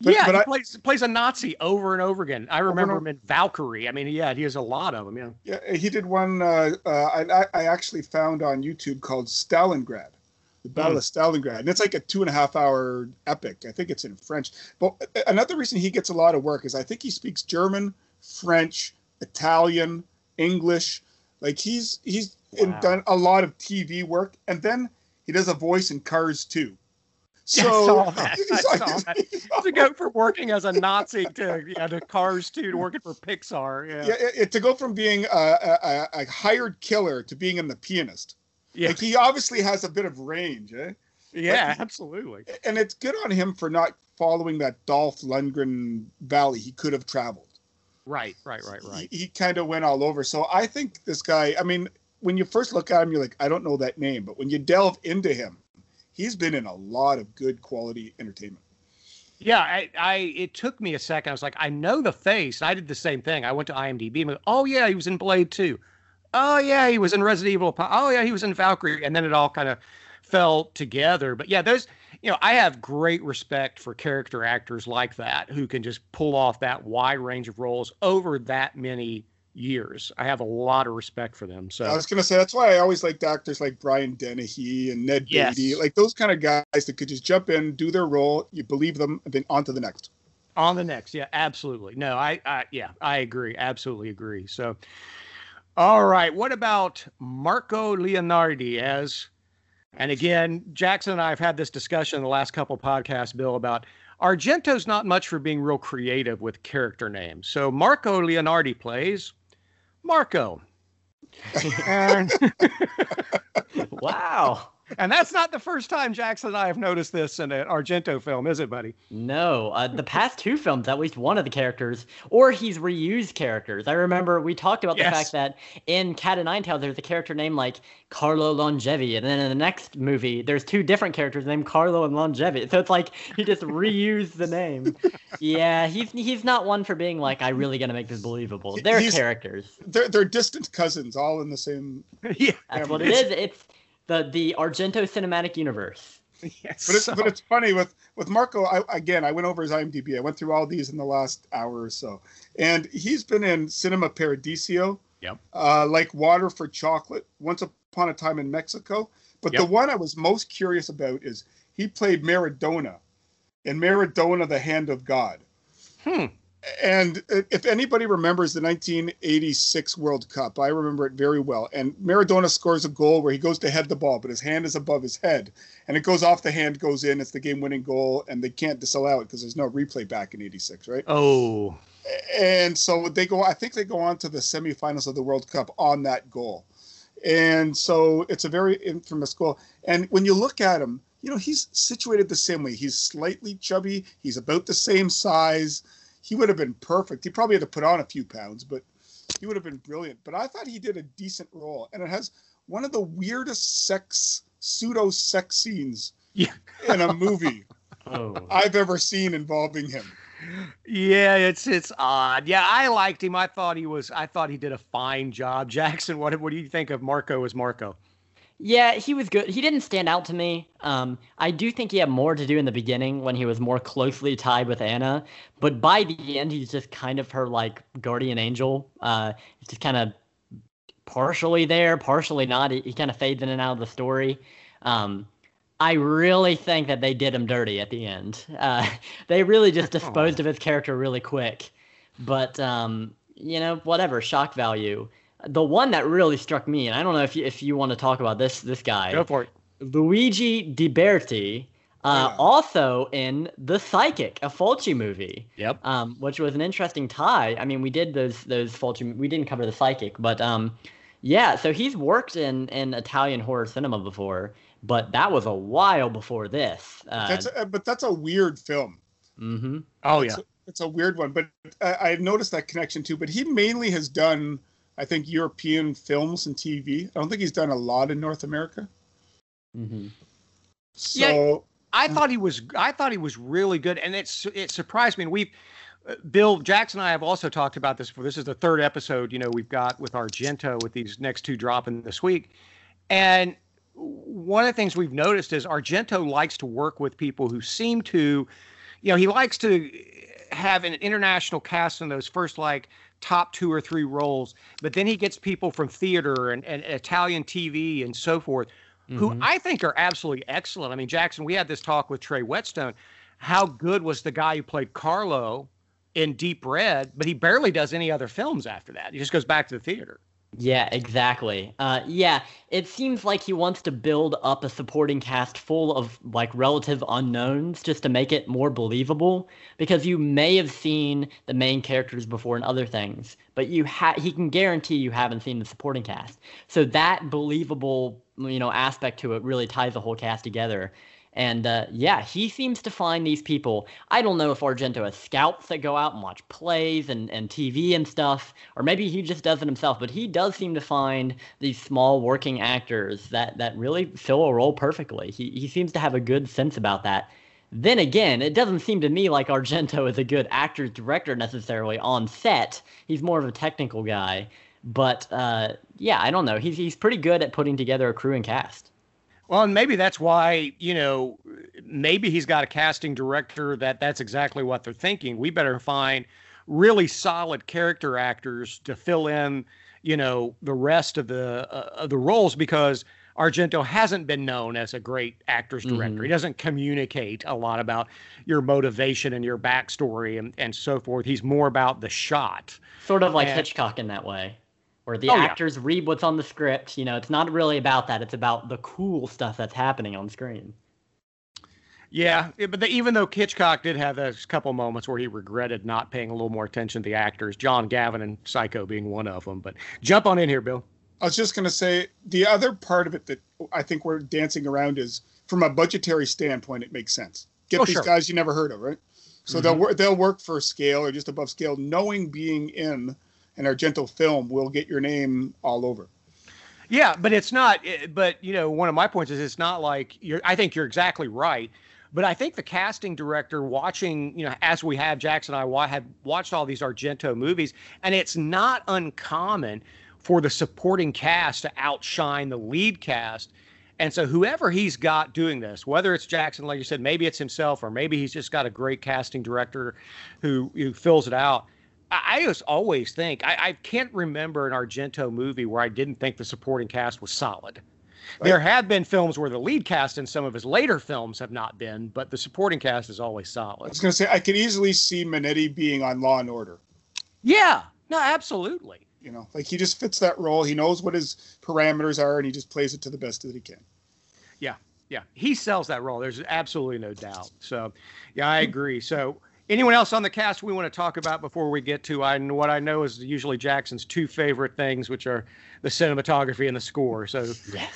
Speaker 7: But,
Speaker 2: yeah,
Speaker 7: but
Speaker 2: he
Speaker 7: I,
Speaker 2: plays plays a Nazi over and over again. I remember him in Valkyrie. I mean, yeah, he has a lot of them. Yeah.
Speaker 6: Yeah, he did one uh, uh, I, I actually found on YouTube called Stalingrad, the Battle
Speaker 2: Hmm.
Speaker 6: of Stalingrad, and it's like a two and a half hour epic. I think it's in French. But uh, another reason he gets a lot of work is I think he speaks German, French, Italian, English. Like he's he's
Speaker 1: Wow.
Speaker 6: done a lot of TV work, and then he does a voice in Cars 2.
Speaker 2: Yeah, I
Speaker 6: So
Speaker 2: saw that. [laughs] I saw that. [laughs] to go from working as a Nazi to yeah to Cars 2 to working for Pixar. Yeah.
Speaker 6: yeah, it, it- to go from being a, a, a- a hired killer to being in the pianist.
Speaker 2: Yeah.
Speaker 6: Like he obviously has a bit of range, eh?
Speaker 2: Yeah, absolutely.
Speaker 6: And it's good on him for not following that Dolph Lundgren valley he could have traveled.
Speaker 2: Right, right, right, right.
Speaker 6: He, he kind of went all over. So I think this guy, I mean, when you first look at him, you're like, I don't know that name. But when you delve into him, he's been in a lot of good quality entertainment.
Speaker 2: Yeah, I, I it took me a second. I was like, I know the face. I did the same thing. I went to IMDb and went, oh yeah, he was in Blade 2. Oh yeah, he was in Resident Evil. Oh yeah, he was in Valkyrie. And then it all kind of fell together. But yeah, those you know, I have great respect for character actors like that who can just pull off that wide range of roles over that many years. I have a lot of respect for them. So
Speaker 6: I was gonna say that's why I always like actors like Brian Dennehy and Ned
Speaker 2: Yes.
Speaker 6: Beatty, like those kind of guys that could just jump in, do their role, you believe them, and then on to the next.
Speaker 2: On the next, yeah, absolutely. No, I, I, yeah, I agree, absolutely agree. So, all right, what about Marco Leonardi as? And again, Jackson and I have had this discussion in the last couple podcasts, Bill, about Argento's not much for being real creative with character names. So Marco Leonardi plays Marco. and, [laughs]
Speaker 1: wow.
Speaker 2: And that's not the first time Jackson and I have noticed this in an Argento film, is it, buddy?
Speaker 1: No, uh, the past two films, at least one of the characters, or he's reused characters. I remember we talked about
Speaker 2: Yes.
Speaker 1: the fact that in Cat and Nine Tails, there's a character named like Carlo Longevi, and then in the next movie, there's two different characters named Carlo and Longevi. So it's like he just [laughs] reused the name. Yeah, he's he's not one for being like, I really gonna make this believable.
Speaker 6: He-
Speaker 1: They're
Speaker 6: he's-
Speaker 1: characters.
Speaker 6: They're they're distant cousins, all in the same. [laughs]
Speaker 2: yeah.
Speaker 1: That's what it
Speaker 6: it's-
Speaker 1: It's the the Argento cinematic universe. [laughs]
Speaker 2: Yes.
Speaker 6: But it's
Speaker 2: so-
Speaker 6: but it's funny with with Marco. I, again, I went over his IMDb. I went through all these in the last hour or so, and he's been in Cinema Paradiso.
Speaker 2: Yep.
Speaker 6: Uh, like Water for Chocolate, Once Upon a Time in Mexico. But the one I was most curious about is he played Maradona in Maradona: The Hand of God.
Speaker 2: Hmm.
Speaker 6: And if anybody remembers the 1986 World Cup, I remember it very well. And Maradona scores a goal where he goes to head the ball, but his hand is above his head, and it goes off the hand, goes in. It's the game-winning goal, and they can't disallow it because there's no replay back in '86, right?
Speaker 2: Oh,
Speaker 6: And so they go. I think they go on to the semifinals of the World Cup on that goal. And so it's a very infamous goal. And when you look at him, you know he's situated the same way. He's slightly chubby. He's about the same size. He would have been perfect. He probably had to put on a few pounds, but he would have been brilliant. But I thought he did a decent role, and it has one of the weirdest sex pseudo sex scenes
Speaker 2: Yeah.
Speaker 6: in a movie [laughs]
Speaker 1: Oh.
Speaker 6: I've ever seen involving him.
Speaker 2: yeah, it's it's odd. Yeah, I liked him. I thought he was. I thought he did a fine job. [laughs] Jackson, what what do you think of Marco as Marco?
Speaker 1: Yeah, he was good. He didn't stand out to me. Um, I do think he had more to do in the beginning when he was more closely tied with Anna, but by the end, he's just kind of her like guardian angel. Uh, just kind of partially there, partially not. He, he kind of fades in and out of the story. Um, I really think that they did him dirty at the end. Uh, [laughs] they really just disposed of his character really quick. But um, you know, whatever shock value. The one that really struck me, and I don't know if you, if you want to talk about this this guy,
Speaker 2: Go for it.
Speaker 1: Luigi Diberti, uh,
Speaker 6: Yeah.
Speaker 1: also in The Psychic, a Fulci movie,
Speaker 2: Yep.
Speaker 1: um, which was an interesting tie. I mean, we did those those Fulci, we didn't cover The Psychic, but um, yeah. So he's worked in in Italian horror cinema before, but that was a while before this. Uh,
Speaker 6: That's a, but that's a weird film.
Speaker 1: Mm-hmm.
Speaker 2: Oh yeah.
Speaker 6: It's a, it's a weird one, but I, I noticed that connection too. But he mainly has done, I think, European films and TV. I don't think he's done a lot in North America.
Speaker 1: hmm
Speaker 6: So
Speaker 2: Yeah. I thought he was. I thought he was really good, and it's it surprised me. And we've uh, Bill Jackson and I have also talked about this. before. this is the third episode. You know, we've got with Argento with these next two dropping this week, and one of the things we've noticed is Argento likes to work with people who seem to you know, he likes to have an international cast in those first like top two or three roles, but then he gets people from theater and, and Italian TV and so forth, who
Speaker 1: Mhm.
Speaker 2: I think are absolutely excellent. I mean, Jackson, we had this talk with Trey Whetstone. How good was the guy who played Carlo in Deep Red? But he barely does any other films after that. He just goes back to the theater.
Speaker 1: Yeah, exactly. Uh, yeah, it seems like he wants to build up a supporting cast full of like relative unknowns just to make it more believable. Because you may have seen the main characters before in other things, but you ha- he can guarantee you haven't seen the supporting cast. So that believable, you know, aspect to it really ties the whole cast together. And uh, yeah, he seems to find these people. I don't know if Argento has scouts that go out and watch plays and, and TV and stuff, or maybe he just does it himself, but he does seem to find these small working actors that, that really fill a role perfectly. He, he seems to have a good sense about that. Then again, it doesn't seem to me like Argento is a good actor director necessarily on set. He's more of a technical guy. But uh, yeah, I don't know. He's, he's pretty good at putting together a crew and cast.
Speaker 2: Well, and maybe that's why, you know, maybe he's got a casting director that that's exactly what they're thinking. We better find really solid character actors to fill in, you know, the rest of the uh, of the roles because Argento hasn't been known as a great actors director.
Speaker 1: Mhm.
Speaker 2: He doesn't communicate a lot about your motivation and your backstory and, and so forth. He's more about the shot.
Speaker 1: Sort of like
Speaker 2: And-
Speaker 1: Hitchcock in that way, where the
Speaker 2: Oh, yeah.
Speaker 1: actors read what's on the script. You know, it's not really about that. It's about the cool stuff that's happening on screen.
Speaker 2: Yeah, yeah, but the, even though Hitchcock did have those couple moments where he regretted not paying a little more attention to the actors, John Gavin and Psycho being one of them. But jump on in here, Bill.
Speaker 6: I was just going to say the other part of it that I think we're dancing around is from a budgetary standpoint, it makes sense. Get
Speaker 2: Oh,
Speaker 6: these
Speaker 2: sure.
Speaker 6: guys you never heard of, right? So they'll mm-hmm. wor- they'll work for scale or just above scale, knowing being in an Argento film will get your name all over.
Speaker 2: Yeah, but it's not. eh, But you know, one of my points is it's not like you're. I think you're exactly right. But I think the casting director watching, you know, as we have Jackson and I had watched all these Argento movies, and it's not uncommon for the supporting cast to outshine the lead cast. And so whoever he's got doing this, whether it's Jackson, like you said, maybe it's himself, or maybe he's just got a great casting director who who fills it out. I, just always think I, I can't remember an Argento movie where I didn't think the supporting cast was solid. There have been films where the lead cast in some of his later films have not been, but the supporting cast is always solid.
Speaker 6: I was going to say I could easily see Manetti being on Law and Order.
Speaker 2: Yeah, no, absolutely.
Speaker 6: You know, like he just fits that role. He knows what his parameters are, and he just plays it to the best that he can.
Speaker 2: Yeah, yeah, he sells that role. There's absolutely no doubt. So, yeah, I hmm. agree. So, anyone else on the cast we want to talk about before we get to I what I know is usually Jackson's two favorite things, which are the cinematography and the score. So,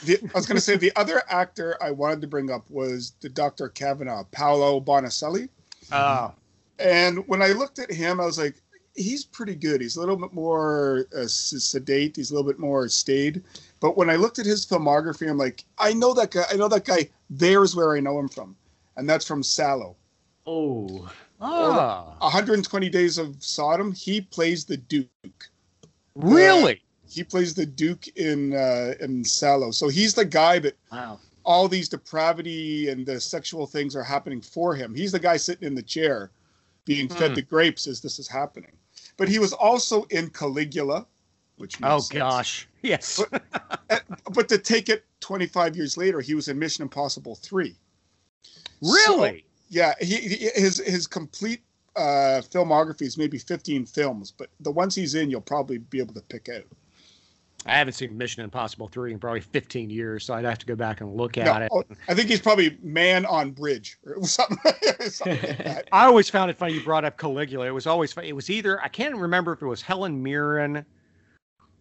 Speaker 6: The, I was going to say the other actor I wanted to bring up was the Dr. Kavanaugh, Paolo Bonacelli.
Speaker 2: uh,
Speaker 6: And when I looked at him, I was like, he's pretty good. He's a little bit more uh, sedate. He's a little bit more staid. But when I looked at his filmography, I'm like, I know that guy. I know that guy. There's where I know him from, and that's from Salò.
Speaker 1: Oh,
Speaker 2: ah,
Speaker 6: 120 Days of Sodom. He plays the Duke.
Speaker 2: really?
Speaker 6: He plays the Duke in uh, in Salò. So he's the guy that
Speaker 1: wow.
Speaker 6: all these depravity and the sexual things are happening for him. He's the guy sitting in the chair being fed
Speaker 2: Hmm.
Speaker 6: the grapes as this is happening. But he was also in Caligula, which makes
Speaker 2: Oh
Speaker 6: sense.
Speaker 2: gosh, yes.
Speaker 6: But to take it 25 years later, he was in Mission Impossible 3.
Speaker 2: Really?
Speaker 6: Yeah, he, he his his complete uh, filmography is maybe 15 films, but the ones he's in, you'll probably be able to pick out.
Speaker 2: I haven't seen Mission Impossible 3 in probably 15 years, so I'd have to go back and look at
Speaker 6: No,
Speaker 2: it.
Speaker 6: oh, I think he's probably Man on Bridge or [laughs] something, something like [laughs] that.
Speaker 2: I always found it funny you brought up Caligula. It was always fun. It was either I can't remember if it was Helen Mirren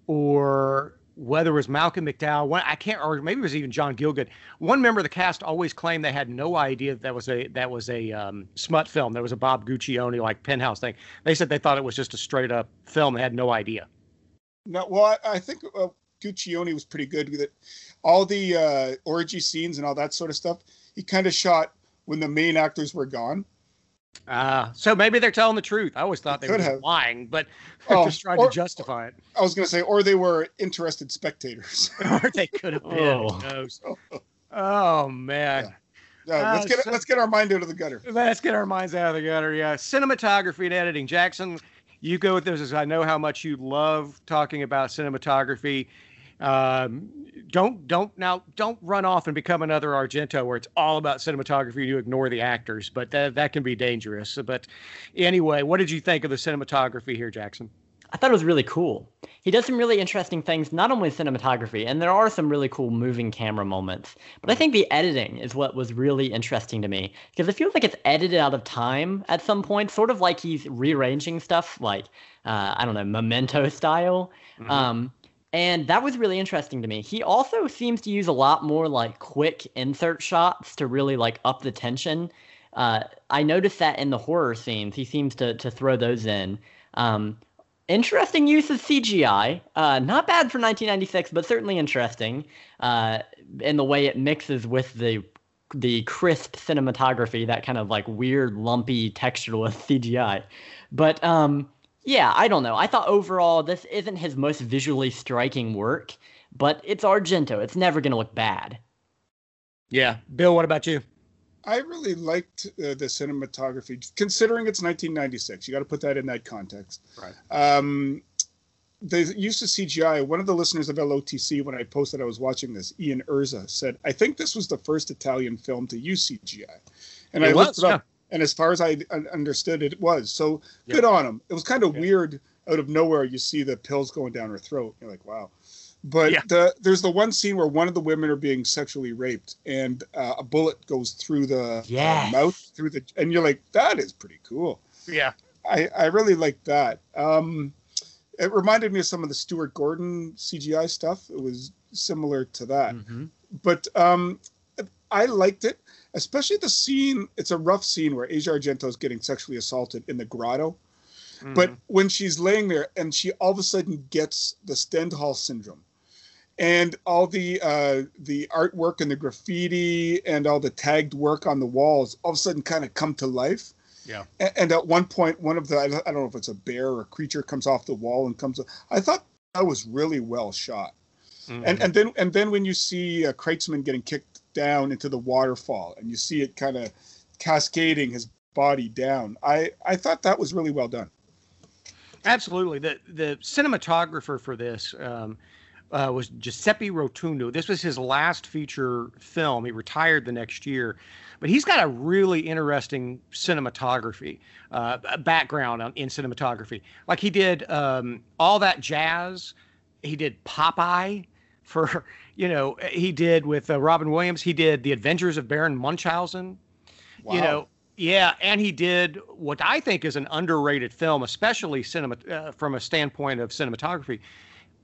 Speaker 2: or whether it was Malcolm McDowell. One, I can't, or maybe it was even John Gielgud. One member of the cast always claimed they had no idea that, was a that was a um, smut film. That was a Bob Guccione like penthouse thing. They said they thought it was just a straight up film. They had no idea.
Speaker 6: No, well, I, I think uh, Guccione was pretty good with it. All the uh, orgy scenes and all that sort of stuff, he kind of shot when the main actors were gone.
Speaker 2: Uh, so maybe they're telling the truth. I always thought they
Speaker 6: Could
Speaker 2: were
Speaker 6: have.
Speaker 2: lying, but [laughs] they're
Speaker 6: Oh,
Speaker 2: just trying
Speaker 6: or-
Speaker 2: to justify it.
Speaker 6: I was going to say, or they were interested spectators. [laughs]
Speaker 2: or they could have been.
Speaker 1: Oh.
Speaker 2: Who knows? [laughs] Oh man.
Speaker 6: Yeah. No, let's
Speaker 2: Uh,
Speaker 6: get
Speaker 2: so-
Speaker 6: let's get our mind out of the gutter.
Speaker 2: Let's get our minds out of the gutter. Yeah, cinematography and editing. Jackson, you go with this. As I know how much you love talking about cinematography. Um, don't don't now don't run off and become another Argento where it's all about cinematography and you ignore the actors. But that that can be dangerous. But anyway, what did you think of the cinematography here, Jackson?
Speaker 1: I thought it was really cool. He does some really interesting things, not only cinematography, and there are some really cool moving camera moments, but I think the editing is what was really interesting to me because it feels like it's edited out of time at some point, sort of like he's rearranging stuff, like, uh, I don't know, memento style. Um, and that was really interesting to me. He also seems to use a lot more like quick insert shots to really like up the tension. Uh, I noticed that in the horror scenes, he seems to to throw those in. Um, interesting use of CGI. Uh, not bad for 1996, but certainly interesting uh, in the way it mixes with the the crisp cinematography, that kind of like weird, lumpy, textureless [laughs] CGI. But um, yeah, I don't know. I thought overall this isn't his most visually striking work, but it's Argento. It's never going to look bad.
Speaker 2: Yeah, Bill. What about you?
Speaker 6: I really liked uh, the cinematography, considering it's 1996. You got to put that in that context.
Speaker 2: Right.
Speaker 6: Um, the use of CGI. One of the listeners of LOTC, when I posted I was watching this, Ian Urza said, "I think this was the first Italian film to use CGI," and
Speaker 2: It
Speaker 6: I
Speaker 2: was,
Speaker 6: looked it up. And as far as I understood it, it was so
Speaker 2: Yeah.
Speaker 6: good on him. It was kind of
Speaker 2: Yeah.
Speaker 6: weird out of nowhere. You see the pills going down her throat. You're like, wow. But
Speaker 2: Yeah.
Speaker 6: the, there's the one scene where one of the women are being sexually raped, and uh, a bullet goes through the uh, mouth, through the, and you're like, that is pretty cool.
Speaker 2: Yeah.
Speaker 6: I, I really like that. Um, it reminded me of some of the Stuart Gordon CGI stuff. It was similar to that
Speaker 1: Mm-hmm.
Speaker 6: but um, I liked it, especially the scene. It's a rough scene where Asia Argento is getting sexually assaulted in the grotto.
Speaker 2: Mm-hmm.
Speaker 6: But when she's laying there and she all of a sudden gets the Stendhal syndrome, and all the uh, the artwork and the graffiti and all the tagged work on the walls all of a sudden kind of come to life.
Speaker 2: Yeah.
Speaker 6: A- And at one point, one of the I don't know if it's a bear or a creature comes off the wall and comes. I thought that was really well shot
Speaker 2: Mhm.
Speaker 6: and and then and then when you see uh, Kretschmann getting kicked down into the waterfall and you see it kind of cascading his body down i i thought that was really well done
Speaker 2: Absolutely. The the cinematographer for this um, uh, was Giuseppe Rotunno. This was his last feature film. He retired the next year, but he's got a really interesting cinematography uh, background on, in cinematography. Like he did um, all that jazz. He did Popeye for you know he did with uh, Robin Williams. He did The Adventures of Baron Munchausen
Speaker 6: Wow.
Speaker 2: you know yeah and he did what i think is an underrated film especially cinema uh, from a standpoint of cinematography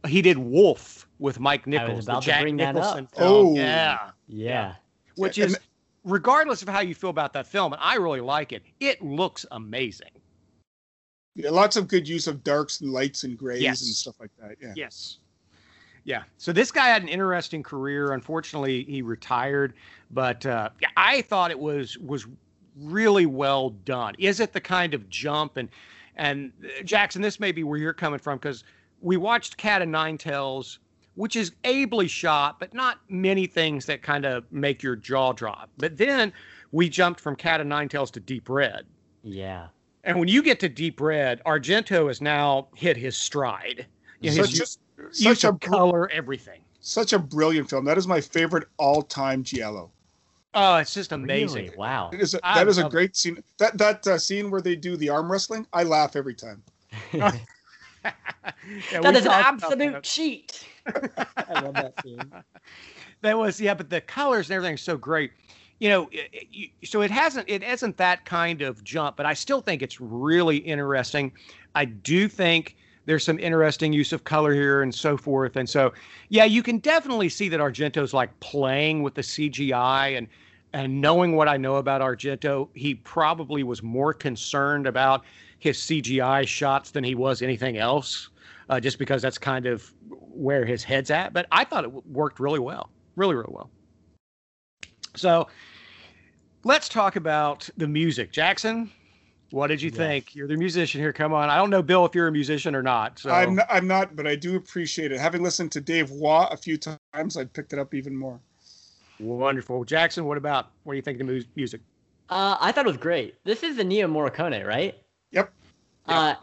Speaker 2: he did wolf with mike nichols the
Speaker 1: about to
Speaker 2: Jack
Speaker 1: bring that
Speaker 2: Nicholson
Speaker 1: up.
Speaker 2: film.
Speaker 6: Oh.
Speaker 2: yeah
Speaker 1: Yeah.
Speaker 2: which is regardless of how you feel about that film and i really like it it looks amazing
Speaker 6: yeah, lots of good use of darks and lights and grays
Speaker 2: Yes.
Speaker 6: and stuff like that yeah
Speaker 2: Yes. Yeah. So this guy had an interesting career. Unfortunately, he retired, but uh, I thought it was was really well done. Is it the kind of jump and and uh, Jackson? This may be where you're coming from because we watched Cat and Nine Tails, which is ably shot, but not many things that kind of make your jaw drop. But then we jumped from Cat and Nine Tails to Deep Red.
Speaker 1: Yeah.
Speaker 2: And when you get to Deep Red, Argento has now hit his stride. You know, his
Speaker 6: such,
Speaker 2: use-
Speaker 6: a,
Speaker 2: use
Speaker 6: such a
Speaker 2: color, everything.
Speaker 6: such a brilliant film that is my favorite all-time giallo
Speaker 2: Oh, it's just amazing.
Speaker 1: Really? Wow.
Speaker 6: it is a,
Speaker 2: I
Speaker 6: that is a
Speaker 2: love-
Speaker 6: great scene that that uh, scene where they do the arm wrestling i laugh every time [laughs]
Speaker 2: Yeah,
Speaker 1: That
Speaker 2: we
Speaker 1: is an absolute
Speaker 2: that.
Speaker 1: cheat. [laughs] I love that scene.
Speaker 2: That was yeah, but the colors and everything is so great. You know, it- it- you- so it hasn't it isn't that kind of jump, but I still think it's really interesting. I do think there's some interesting use of color here and so forth. And so, yeah, you can definitely see that Argento's like playing with the CGI and and knowing what I know about Argento, he probably was more concerned about his CGI shots than he was anything else, uh, just because that's kind of where his head's at. But I thought it worked really well, really, really well. So let's talk about the music. Jackson, what did you
Speaker 1: Yes.
Speaker 2: think? You're the musician here. Come on. I don't know, Bill, if you're a musician or not. So
Speaker 6: i'm not, i'm not but i do appreciate it having listened to dave waugh a few times i picked it up even more
Speaker 2: Wonderful, Jackson. What about what do you think of the music?
Speaker 1: Uh, I thought it was great. This is the Ennio Morricone, right?
Speaker 6: Yep.
Speaker 1: Uh,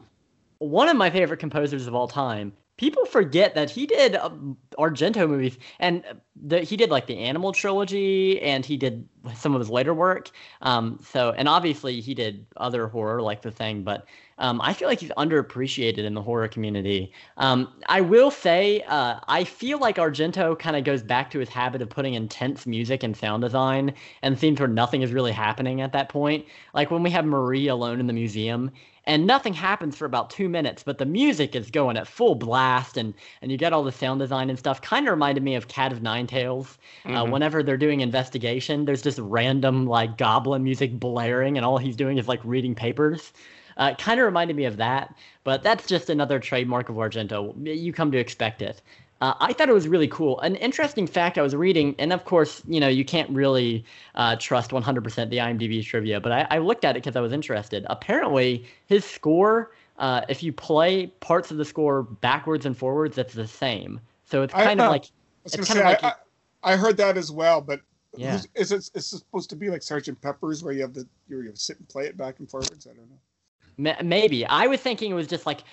Speaker 1: one of my favorite composers of all time. People forget that he did um, Argento movies, and the, he did like the Animal trilogy, and he did some of his later work. Um, so, and obviously he did other horror like The Thing, but um, I feel like he's underappreciated in the horror community. Um, I will say, uh, I feel like Argento kind of goes back to his habit of putting intense music and sound design and scenes where nothing is really happening at that point. Like when we have Marie alone in the museum, and nothing happens for about two minutes, but the music is going at full blast, and and you get all the sound design and stuff. Kind of reminded me of Cat of Nine Tails. Uh, whenever they're doing investigation, there's just random like goblin music blaring, and all he's doing is like reading papers. Uh, kind of reminded me of that, but that's just another trademark of Argento. You come to expect it. Uh, I thought it was really cool. An interesting fact I was reading, and of course, you know, you can't really uh, trust 100% the IMDb trivia, but I, I looked at it because I was interested. Apparently, his score, uh, if you play parts of the score backwards and forwards, it's the same. So it's
Speaker 6: I-
Speaker 1: kind of
Speaker 6: uh,
Speaker 1: like
Speaker 6: I
Speaker 1: it's
Speaker 6: gonna
Speaker 1: kind
Speaker 6: say
Speaker 1: of like
Speaker 6: I, I, heard that as well, but
Speaker 1: Yeah.
Speaker 6: is it is it supposed to be like Sergeant Pepper's where you have the you, you sit and play it back and forwards? I don't know.
Speaker 1: Ma- Maybe I was thinking it was just like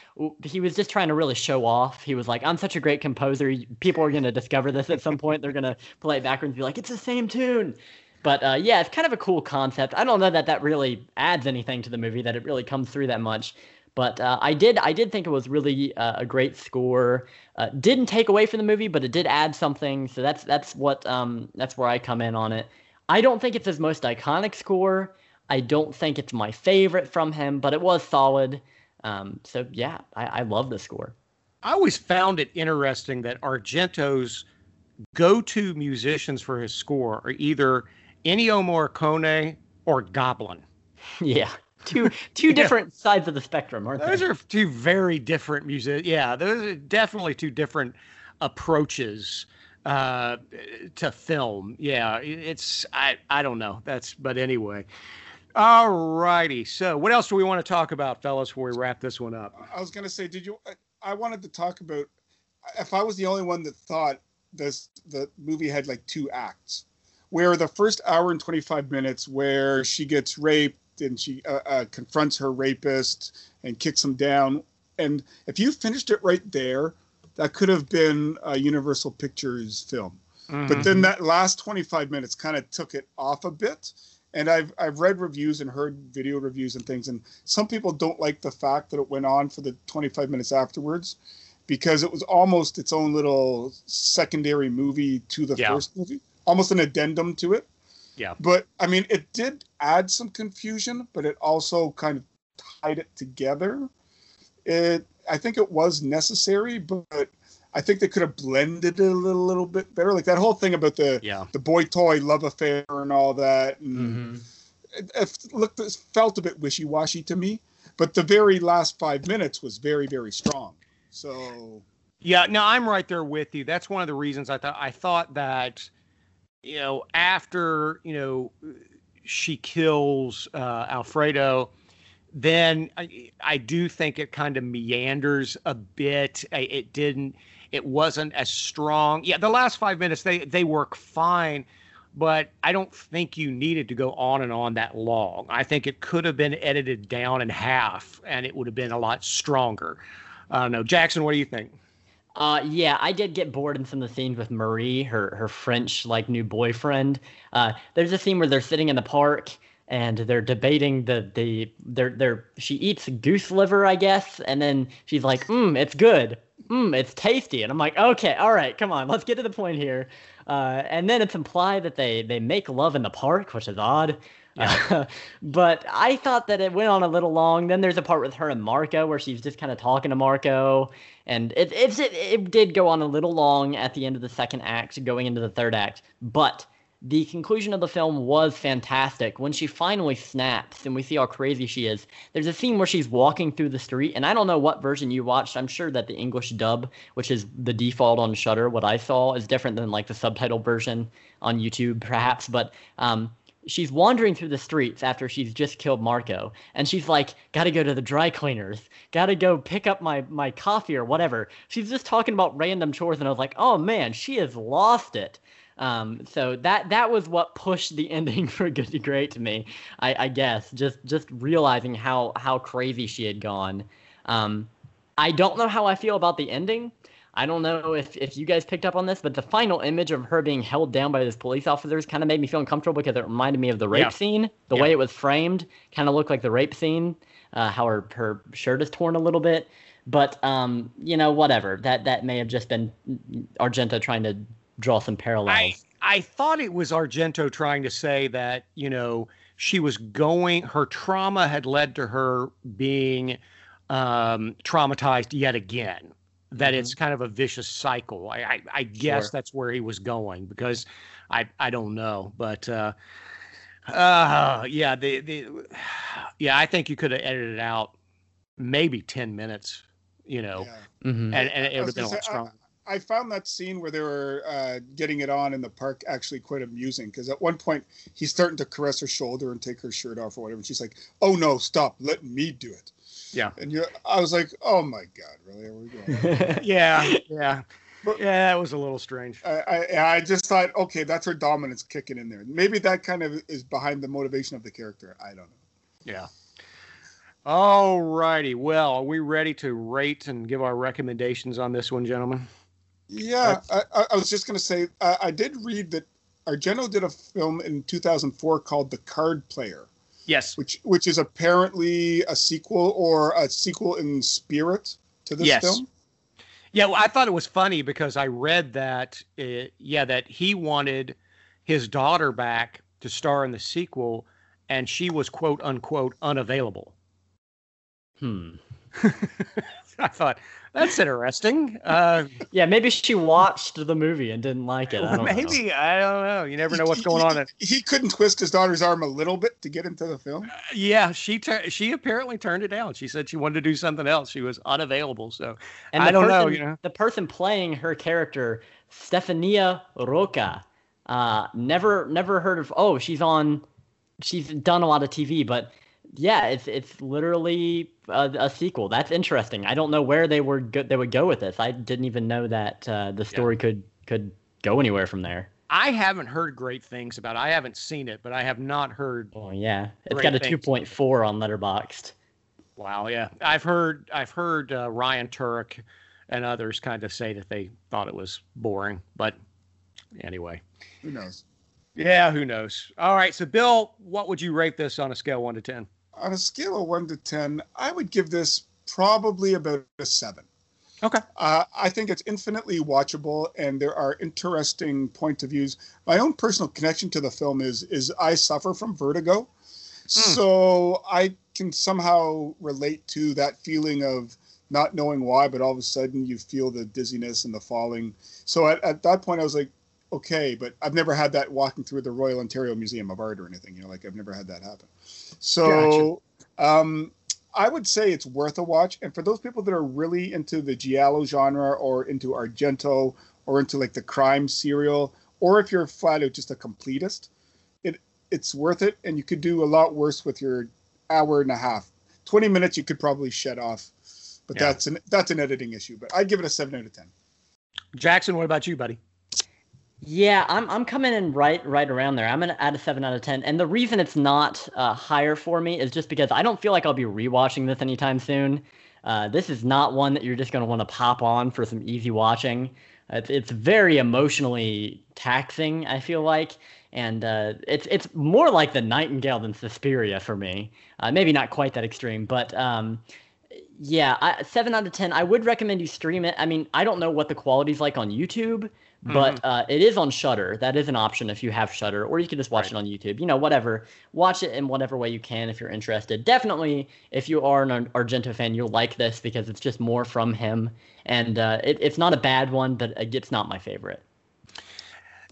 Speaker 1: he was just trying to really show off. He was like, "I'm such a great composer. People are gonna discover this at some point. They're gonna play it backwards and be like, it's the same tune." But uh, yeah, it's kind of a cool concept. I don't know that that really adds anything to the movie. That it really comes through that much. But uh, I did I did think it was really uh, a great score. Uh, didn't take away from the movie, but it did add something. So that's that's what um, that's where I come in on it. I don't think it's his most iconic score. I don't think it's my favorite from him, but it was solid. Um, so yeah, I, I love the score.
Speaker 2: I always found it interesting that Argento's go-to musicians for his score are either Ennio Morricone or Goblin. [laughs]
Speaker 1: yeah, two two [laughs] different sides of the spectrum, aren't
Speaker 2: Those
Speaker 1: they?
Speaker 2: Those are two very different music. Yeah, those are definitely two different approaches uh, to film. Yeah, it's I I don't know. That's but anyway. All righty. So, what else do we want to talk about, fellas, before we wrap this one up?
Speaker 6: I was gonna say, did you? I, I wanted to talk about if I was the only one that thought this the movie had like two acts, where the first hour and twenty five minutes where she gets raped and she uh, uh, confronts her rapist and kicks him down, and if you finished it right there, that could have been a Universal Pictures film. But then that last 25 minutes kind of took it off a bit. And I've I've read reviews and heard video reviews and things, and some people don't like the fact that it went on for the 25 minutes afterwards, because it was almost its own little secondary movie to the
Speaker 2: Yeah.
Speaker 6: first movie, almost an addendum to it.
Speaker 2: Yeah.
Speaker 6: But I mean, it did add some confusion, but it also kind of tied it together. It I think it was necessary, but I think they could have blended it a little, little bit better. Like that whole thing about the
Speaker 2: Yeah.
Speaker 6: the boy toy love affair and all that. And
Speaker 1: Mm-hmm.
Speaker 6: it, it looked it felt a bit wishy washy to me. But the very last five minutes was very very strong. So
Speaker 2: Yeah, no, I'm right there with you. That's one of the reasons I thought I thought that, you know, after you know she kills uh, Alfredo, then I, I do think it kind of meanders a bit. I, it didn't. It wasn't as strong. Yeah, the last five minutes they they work fine, but I don't think you needed to go on and on that long. I think it could have been edited down in half, and it would have been a lot stronger. I don't know, Jackson. What do you think?
Speaker 1: Uh, yeah, I did get bored in some of the scenes with Marie, her her French like new boyfriend. Uh, there's a scene where they're sitting in the park and they're debating the the they're they're she eats goose liver, I guess, and then she's like, "Mmm, it's good. Mmm, it's tasty." And I'm like, "Okay, all right, come on, let's get to the point here." Uh, and then it's implied that they they make love in the park, which is odd. Uh, [laughs] but I thought that it went on a little long. Then there's a part with her and Marco where she's just kind of talking to Marco, and it it's it, it did go on a little long at the end of the second act, going into the third act. But the conclusion of the film was fantastic when she finally snaps and we see how crazy she is. There's a scene where she's walking through the street, and I don't know what version you watched. I'm sure that the English dub, which is the default on Shudder, what I saw is different than like the subtitle version on YouTube, perhaps. But um, she's wandering through the streets after she's just killed Marco, and she's like, "Gotta go to the dry cleaners. Gotta go pick up my my coffee or whatever." She's just talking about random chores, and I was like, "Oh man, she has lost it." Um, so that that was what pushed the [laughs] ending for Good to Great to me, I, I guess. Just just realizing how how crazy she had gone. Um, I don't know how I feel about the ending. I don't know if, if you guys picked up on this, but the final image of her being held down by those police officers kind of made me feel uncomfortable because it reminded me of the rape
Speaker 2: Yeah.
Speaker 1: scene. The
Speaker 2: Yeah.
Speaker 1: way it was framed kind of looked like the rape scene, uh, how her, her shirt is torn a little bit. But, um, you know, whatever. That that may have just been Argento trying to draw some parallels.
Speaker 2: I I thought it was Argento trying to say that you know she was going. Her trauma had led to her being um, traumatized yet again. That it's kind of a vicious cycle. I I, I guess
Speaker 1: Sure.
Speaker 2: that's where he was going because I I don't know, but uh, uh yeah the the yeah I think you could have edited out maybe ten minutes, you know,
Speaker 6: Yeah.
Speaker 1: Mhm.
Speaker 2: and, and it would have been a lot
Speaker 6: say, I-
Speaker 2: stronger.
Speaker 6: I found that scene where they were uh, getting it on in the park actually quite amusing because at one point he's starting to caress her shoulder and take her shirt off or whatever. And she's like, "Oh no, stop! Let me do it."
Speaker 2: Yeah.
Speaker 6: And you, I was like, "Oh my god, really? Are we going?" [laughs]
Speaker 2: Yeah, yeah,
Speaker 6: But-
Speaker 2: yeah. That was a little strange.
Speaker 6: I, I, I just thought, okay, that's her dominance kicking in there. Maybe that kind of is behind the motivation of the character. I don't know.
Speaker 2: Yeah. All righty. Well, are we ready to rate and give our recommendations on this one, gentlemen?
Speaker 6: Yeah, I, I- I was just going to say, uh, I did read that Argento did a film in 2004 called The Card Player,
Speaker 2: Yes.
Speaker 6: which which is apparently a sequel or a sequel in spirit to this
Speaker 2: Yes.
Speaker 6: film.
Speaker 2: Yeah, well, I thought it was funny because I read that, uh, yeah, that he wanted his daughter back to star in the sequel, and she was quote unquote unavailable.
Speaker 1: hmm. [laughs]
Speaker 2: I thought that's interesting. Uh,
Speaker 1: Yeah, maybe she watched the movie and didn't like it. I don't know.
Speaker 2: maybe I don't know. You never know what's going on.
Speaker 6: He, he couldn't twist his daughter's arm a little bit to get into the film.
Speaker 2: Yeah, she tur- she apparently turned it down. She said she wanted to do something else. She was unavailable. So
Speaker 1: And
Speaker 2: I don't know, you know.
Speaker 1: The person playing her character, Stefania Rocca, uh, never never heard of. Oh, she's on. She's done a lot of TV, but yeah, it's it's literally a, a sequel. That's interesting. I don't know where they were go- they would go with this. I didn't even know that uh, the story could could go anywhere from there.
Speaker 2: I haven't heard great things about it. I haven't seen it, but I have not heard.
Speaker 1: Oh yeah, it's
Speaker 2: Great
Speaker 1: got a two point four on Letterboxd.
Speaker 2: Wow, yeah, I've heard I've heard uh, Ryan Turek and others kind of say that they thought it was boring, but anyway,
Speaker 6: Who knows?
Speaker 2: yeah, who knows? All right, so Bill, what would you rate this on a scale one to ten?
Speaker 6: On a scale of one to ten, I would give this probably about a seven.
Speaker 2: Okay.
Speaker 6: Uh, I think it's infinitely watchable, and there are interesting point of views. My own personal connection to the film is is I suffer from vertigo, so I can somehow relate to that feeling of not knowing why, but all of a sudden you feel the dizziness and the falling. So at, at that point, I was like, okay, but I've never had that walking through the Royal Ontario Museum of Art or anything. You know, like I've never had that happen. So um, I would say it's worth a watch. And for those people that are really into the giallo genre or into Argento or into like the crime serial, or if you're flat out just a completist, it it's worth it. And you could do a lot worse with your hour and a half. Twenty minutes you could probably shut off, but
Speaker 2: Yeah.
Speaker 6: that's an that's an editing issue. But I'd give it a seven out of ten.
Speaker 2: Jackson, what about you, buddy?
Speaker 1: Yeah, I'm I'm coming in right right around there. I'm gonna add a seven out of ten, and the reason it's not uh, higher for me is just because I don't feel like I'll be rewatching this anytime soon. Uh, this is not one that you're just gonna want to pop on for some easy watching. It's it's very emotionally taxing. I feel like, and uh, it's it's more like the Nightingale than Suspiria for me. Uh, maybe not quite that extreme, but um, yeah, I, seven out of ten. I would recommend you stream it. I mean, I don't know what the quality's like on YouTube, but uh, it is on Shudder. That is an option if you have Shudder, or you can just watch it on YouTube. You know, whatever. Watch it in whatever way you can if you're interested. Definitely, if you are an Argento fan, you'll like this because it's just more from him, and uh, it, it's not a bad one, but uh, it's not my favorite.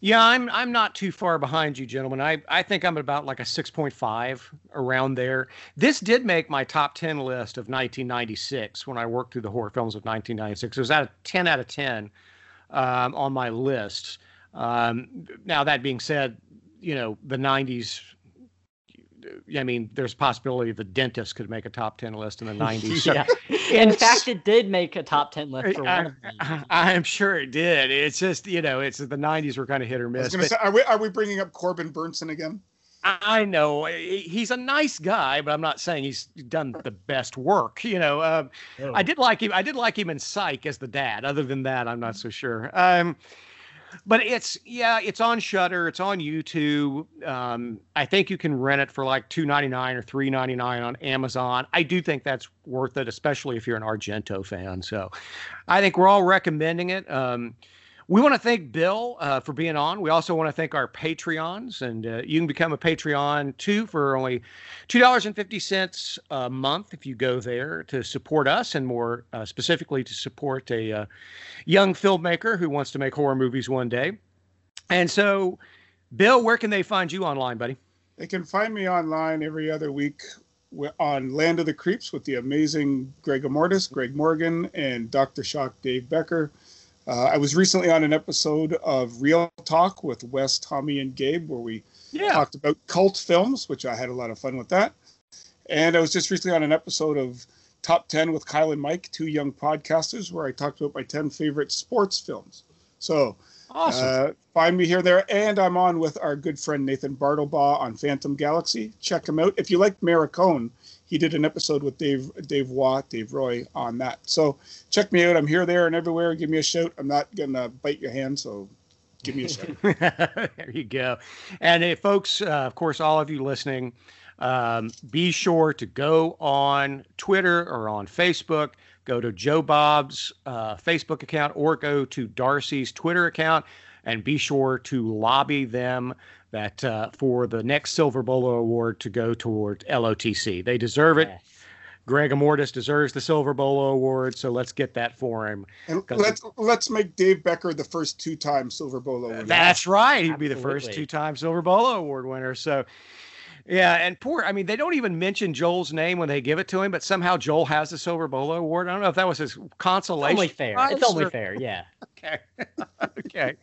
Speaker 2: Yeah, I'm I'm not too far behind you, gentlemen. I, I think I'm about like a 6.5 around there. This did make my top 10 list of 1996 when I worked through the horror films of 1996. It was at a 10 out of 10 um, on my list. Um, now that being said, you know the 90s I mean, there's a possibility the dentist could make a top 10 list in the 90s. [laughs] So
Speaker 1: yeah. In fact, it did make a top 10 list for one of
Speaker 2: I, I am sure it did. It's just, you know, it's the 90s were kind of hit or
Speaker 6: I was
Speaker 2: miss.
Speaker 6: going to
Speaker 2: but-
Speaker 6: say, are we are we bringing up Corbin Bernsen again?
Speaker 2: I know he's a nice guy, but I'm not saying he's done the best work. You know, um, I did like him. I did like him in Psych as the dad. Other than that, I'm not so sure. Um, but it's yeah, it's on Shudder. It's on YouTube. Um, I think you can rent it for like two ninety nine or three ninety nine on Amazon. I do think that's worth it, especially if you're an Argento fan. So, I think we're all recommending it. Um, we want to thank Bill uh, for being on. We also want to thank our Patreons, and uh, you can become a Patreon too for only two dollars and fifty cents a month if you go there to support us, and more uh, specifically to support a uh, young filmmaker who wants to make horror movies one day. And so, Bill, where can they find you online, buddy?
Speaker 6: They can find me online every other week on Land of the Creeps with the amazing Greg Amortis, Greg Morgan, and Dr. Shock Dave Becker. Uh, I was recently on an episode of Real Talk with Wes, Tommy, and Gabe, where we
Speaker 2: Yeah.
Speaker 6: talked about cult films, which I had a lot of fun with that. And I was just recently on an episode of Top 10 with Kyle and Mike, two young podcasters, where I talked about my 10 favorite sports films. So
Speaker 2: Awesome.
Speaker 6: uh, find me here, there, and I'm on with our good friend Nathan Bartlebaugh on Phantom Galaxy. Check him out. If you like Morricone, he did an episode with Dave Dave Watt, Dave Roy on that. So check me out. I'm here, there, and everywhere. Give me a shout. I'm not gonna bite your hand, so give me a shout. [laughs]
Speaker 2: there you go. And uh, folks, uh, of course, all of you listening, um, be sure to go on Twitter or on Facebook. Go to Joe Bob's uh, Facebook account or go to Darcy's Twitter account, and be sure to lobby them that uh, for the next Silver Bolo Award to go toward LOTC. They deserve it.
Speaker 1: Yes.
Speaker 2: Greg Amortis deserves the Silver Bolo Award, so let's get that for him.
Speaker 6: And let's let's make Dave Becker the first two-time Silver Bolo winner.
Speaker 2: That's right. He'd be the first two-time Silver Bolo Award winner. So, yeah, and poor. I mean, they don't even mention Joel's name when they give it to him, but somehow Joel has the Silver Bolo Award. I don't know if that was his consolation.
Speaker 1: It's only fair. It's only
Speaker 2: or-
Speaker 1: fair. Yeah. [laughs]
Speaker 2: Okay. [laughs] okay.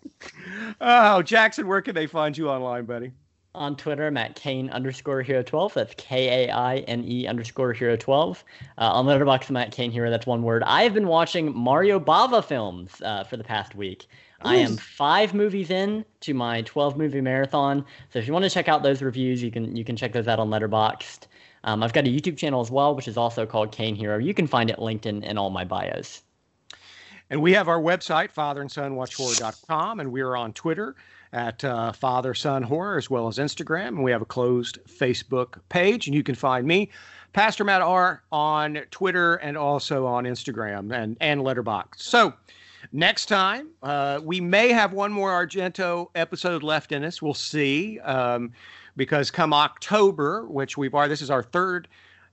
Speaker 2: Oh, Jackson, where can they find you online, buddy?
Speaker 1: On Twitter, I'm at Kaine underscore hero 12. That's K A I N E underscore hero 12. Uh, on Letterboxd, I'm at Kaine hero. That's one word. I have been watching Mario Bava films uh, for the past week. I am five movies in to my 12 movie marathon. So if you want to check out those reviews, you can you can check those out on Letterboxd. Um, I've got a YouTube channel as well, which is also called Kaine Hero. You can find it linked in, in all my bios.
Speaker 2: And we have our website, fatherandsonwatchhorror.com, and we are on Twitter at uh, Father Son Horror as well as Instagram. And we have a closed Facebook page, and you can find me, Pastor Matt R, on Twitter and also on Instagram and, and Letterboxd. So next time, uh, we may have one more Argento episode left in us. We'll see. Um, because come October, which we've already, this is our third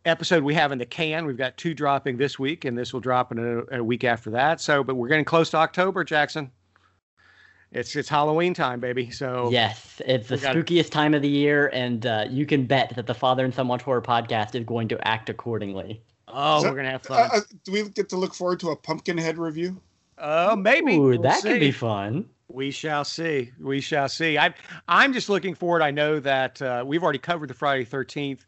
Speaker 2: episode we have in the can. We've got two dropping this week, and this will drop in a, a week after that. So, but we're getting close to October, Jackson. It's it's Halloween time, baby. So
Speaker 1: Yes, it's the
Speaker 2: we got-
Speaker 1: spookiest time of the year, and uh, you can bet that the Father and Son Watch Horror podcast is going to act accordingly.
Speaker 2: oh,
Speaker 6: Is that-
Speaker 2: we're gonna have
Speaker 6: Uh,
Speaker 2: fun.
Speaker 6: uh, do we get to look forward to a Pumpkinhead review?
Speaker 2: Oh, maybe
Speaker 1: Ooh,
Speaker 2: We'll
Speaker 1: that could be fun.
Speaker 2: We shall see. We shall see. I, I'm just looking forward. I know that uh, we've already covered the Friday 13th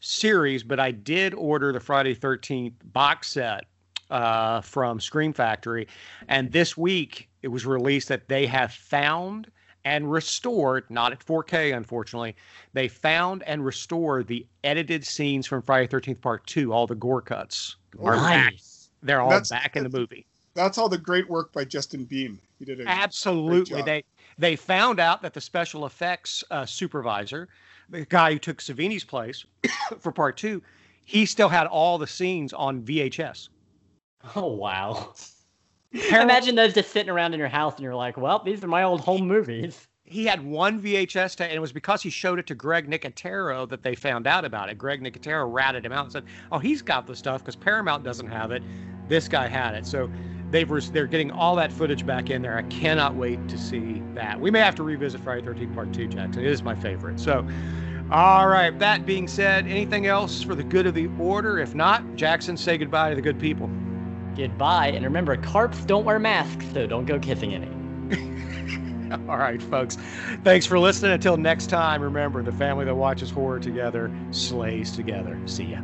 Speaker 2: series, but I did order the Friday 13th box set uh, from Scream Factory. And this week it was released that they have found and restored, not at 4K, unfortunately, they found and restored the edited scenes from Friday 13th Part 2, all the gore cuts. Are back. They're all
Speaker 6: That's-
Speaker 2: back in the movie.
Speaker 6: That's all the great work by Justin Beahm. He did a
Speaker 2: Absolutely.
Speaker 6: job.
Speaker 2: They they found out that the special effects uh, supervisor, the guy who took Savini's place [coughs] for part two, he still had all the scenes on VHS.
Speaker 1: Oh wow.
Speaker 2: Paramount-
Speaker 1: Imagine those just sitting around in your house, and you're like, "Well, these are my old home movies."
Speaker 2: He had one VHS tape, and it was because he showed it to Greg Nicotero that they found out about it. Greg Nicotero ratted him out and said, "Oh, he's got the stuff because Paramount doesn't have it. This guy had it." So they were they're getting all that footage back in there. I cannot wait to see that. We may have to revisit Friday 13 Part 2, Jackson. It is my favorite. So all right, that being said, anything else for the good of the order? If not, Jackson, say goodbye to the good people.
Speaker 1: Goodbye, and remember, carps don't wear masks, so don't go kissing any. [laughs]
Speaker 2: All right, folks. Thanks for listening. Until next time, remember the family that watches horror together slays together. See ya.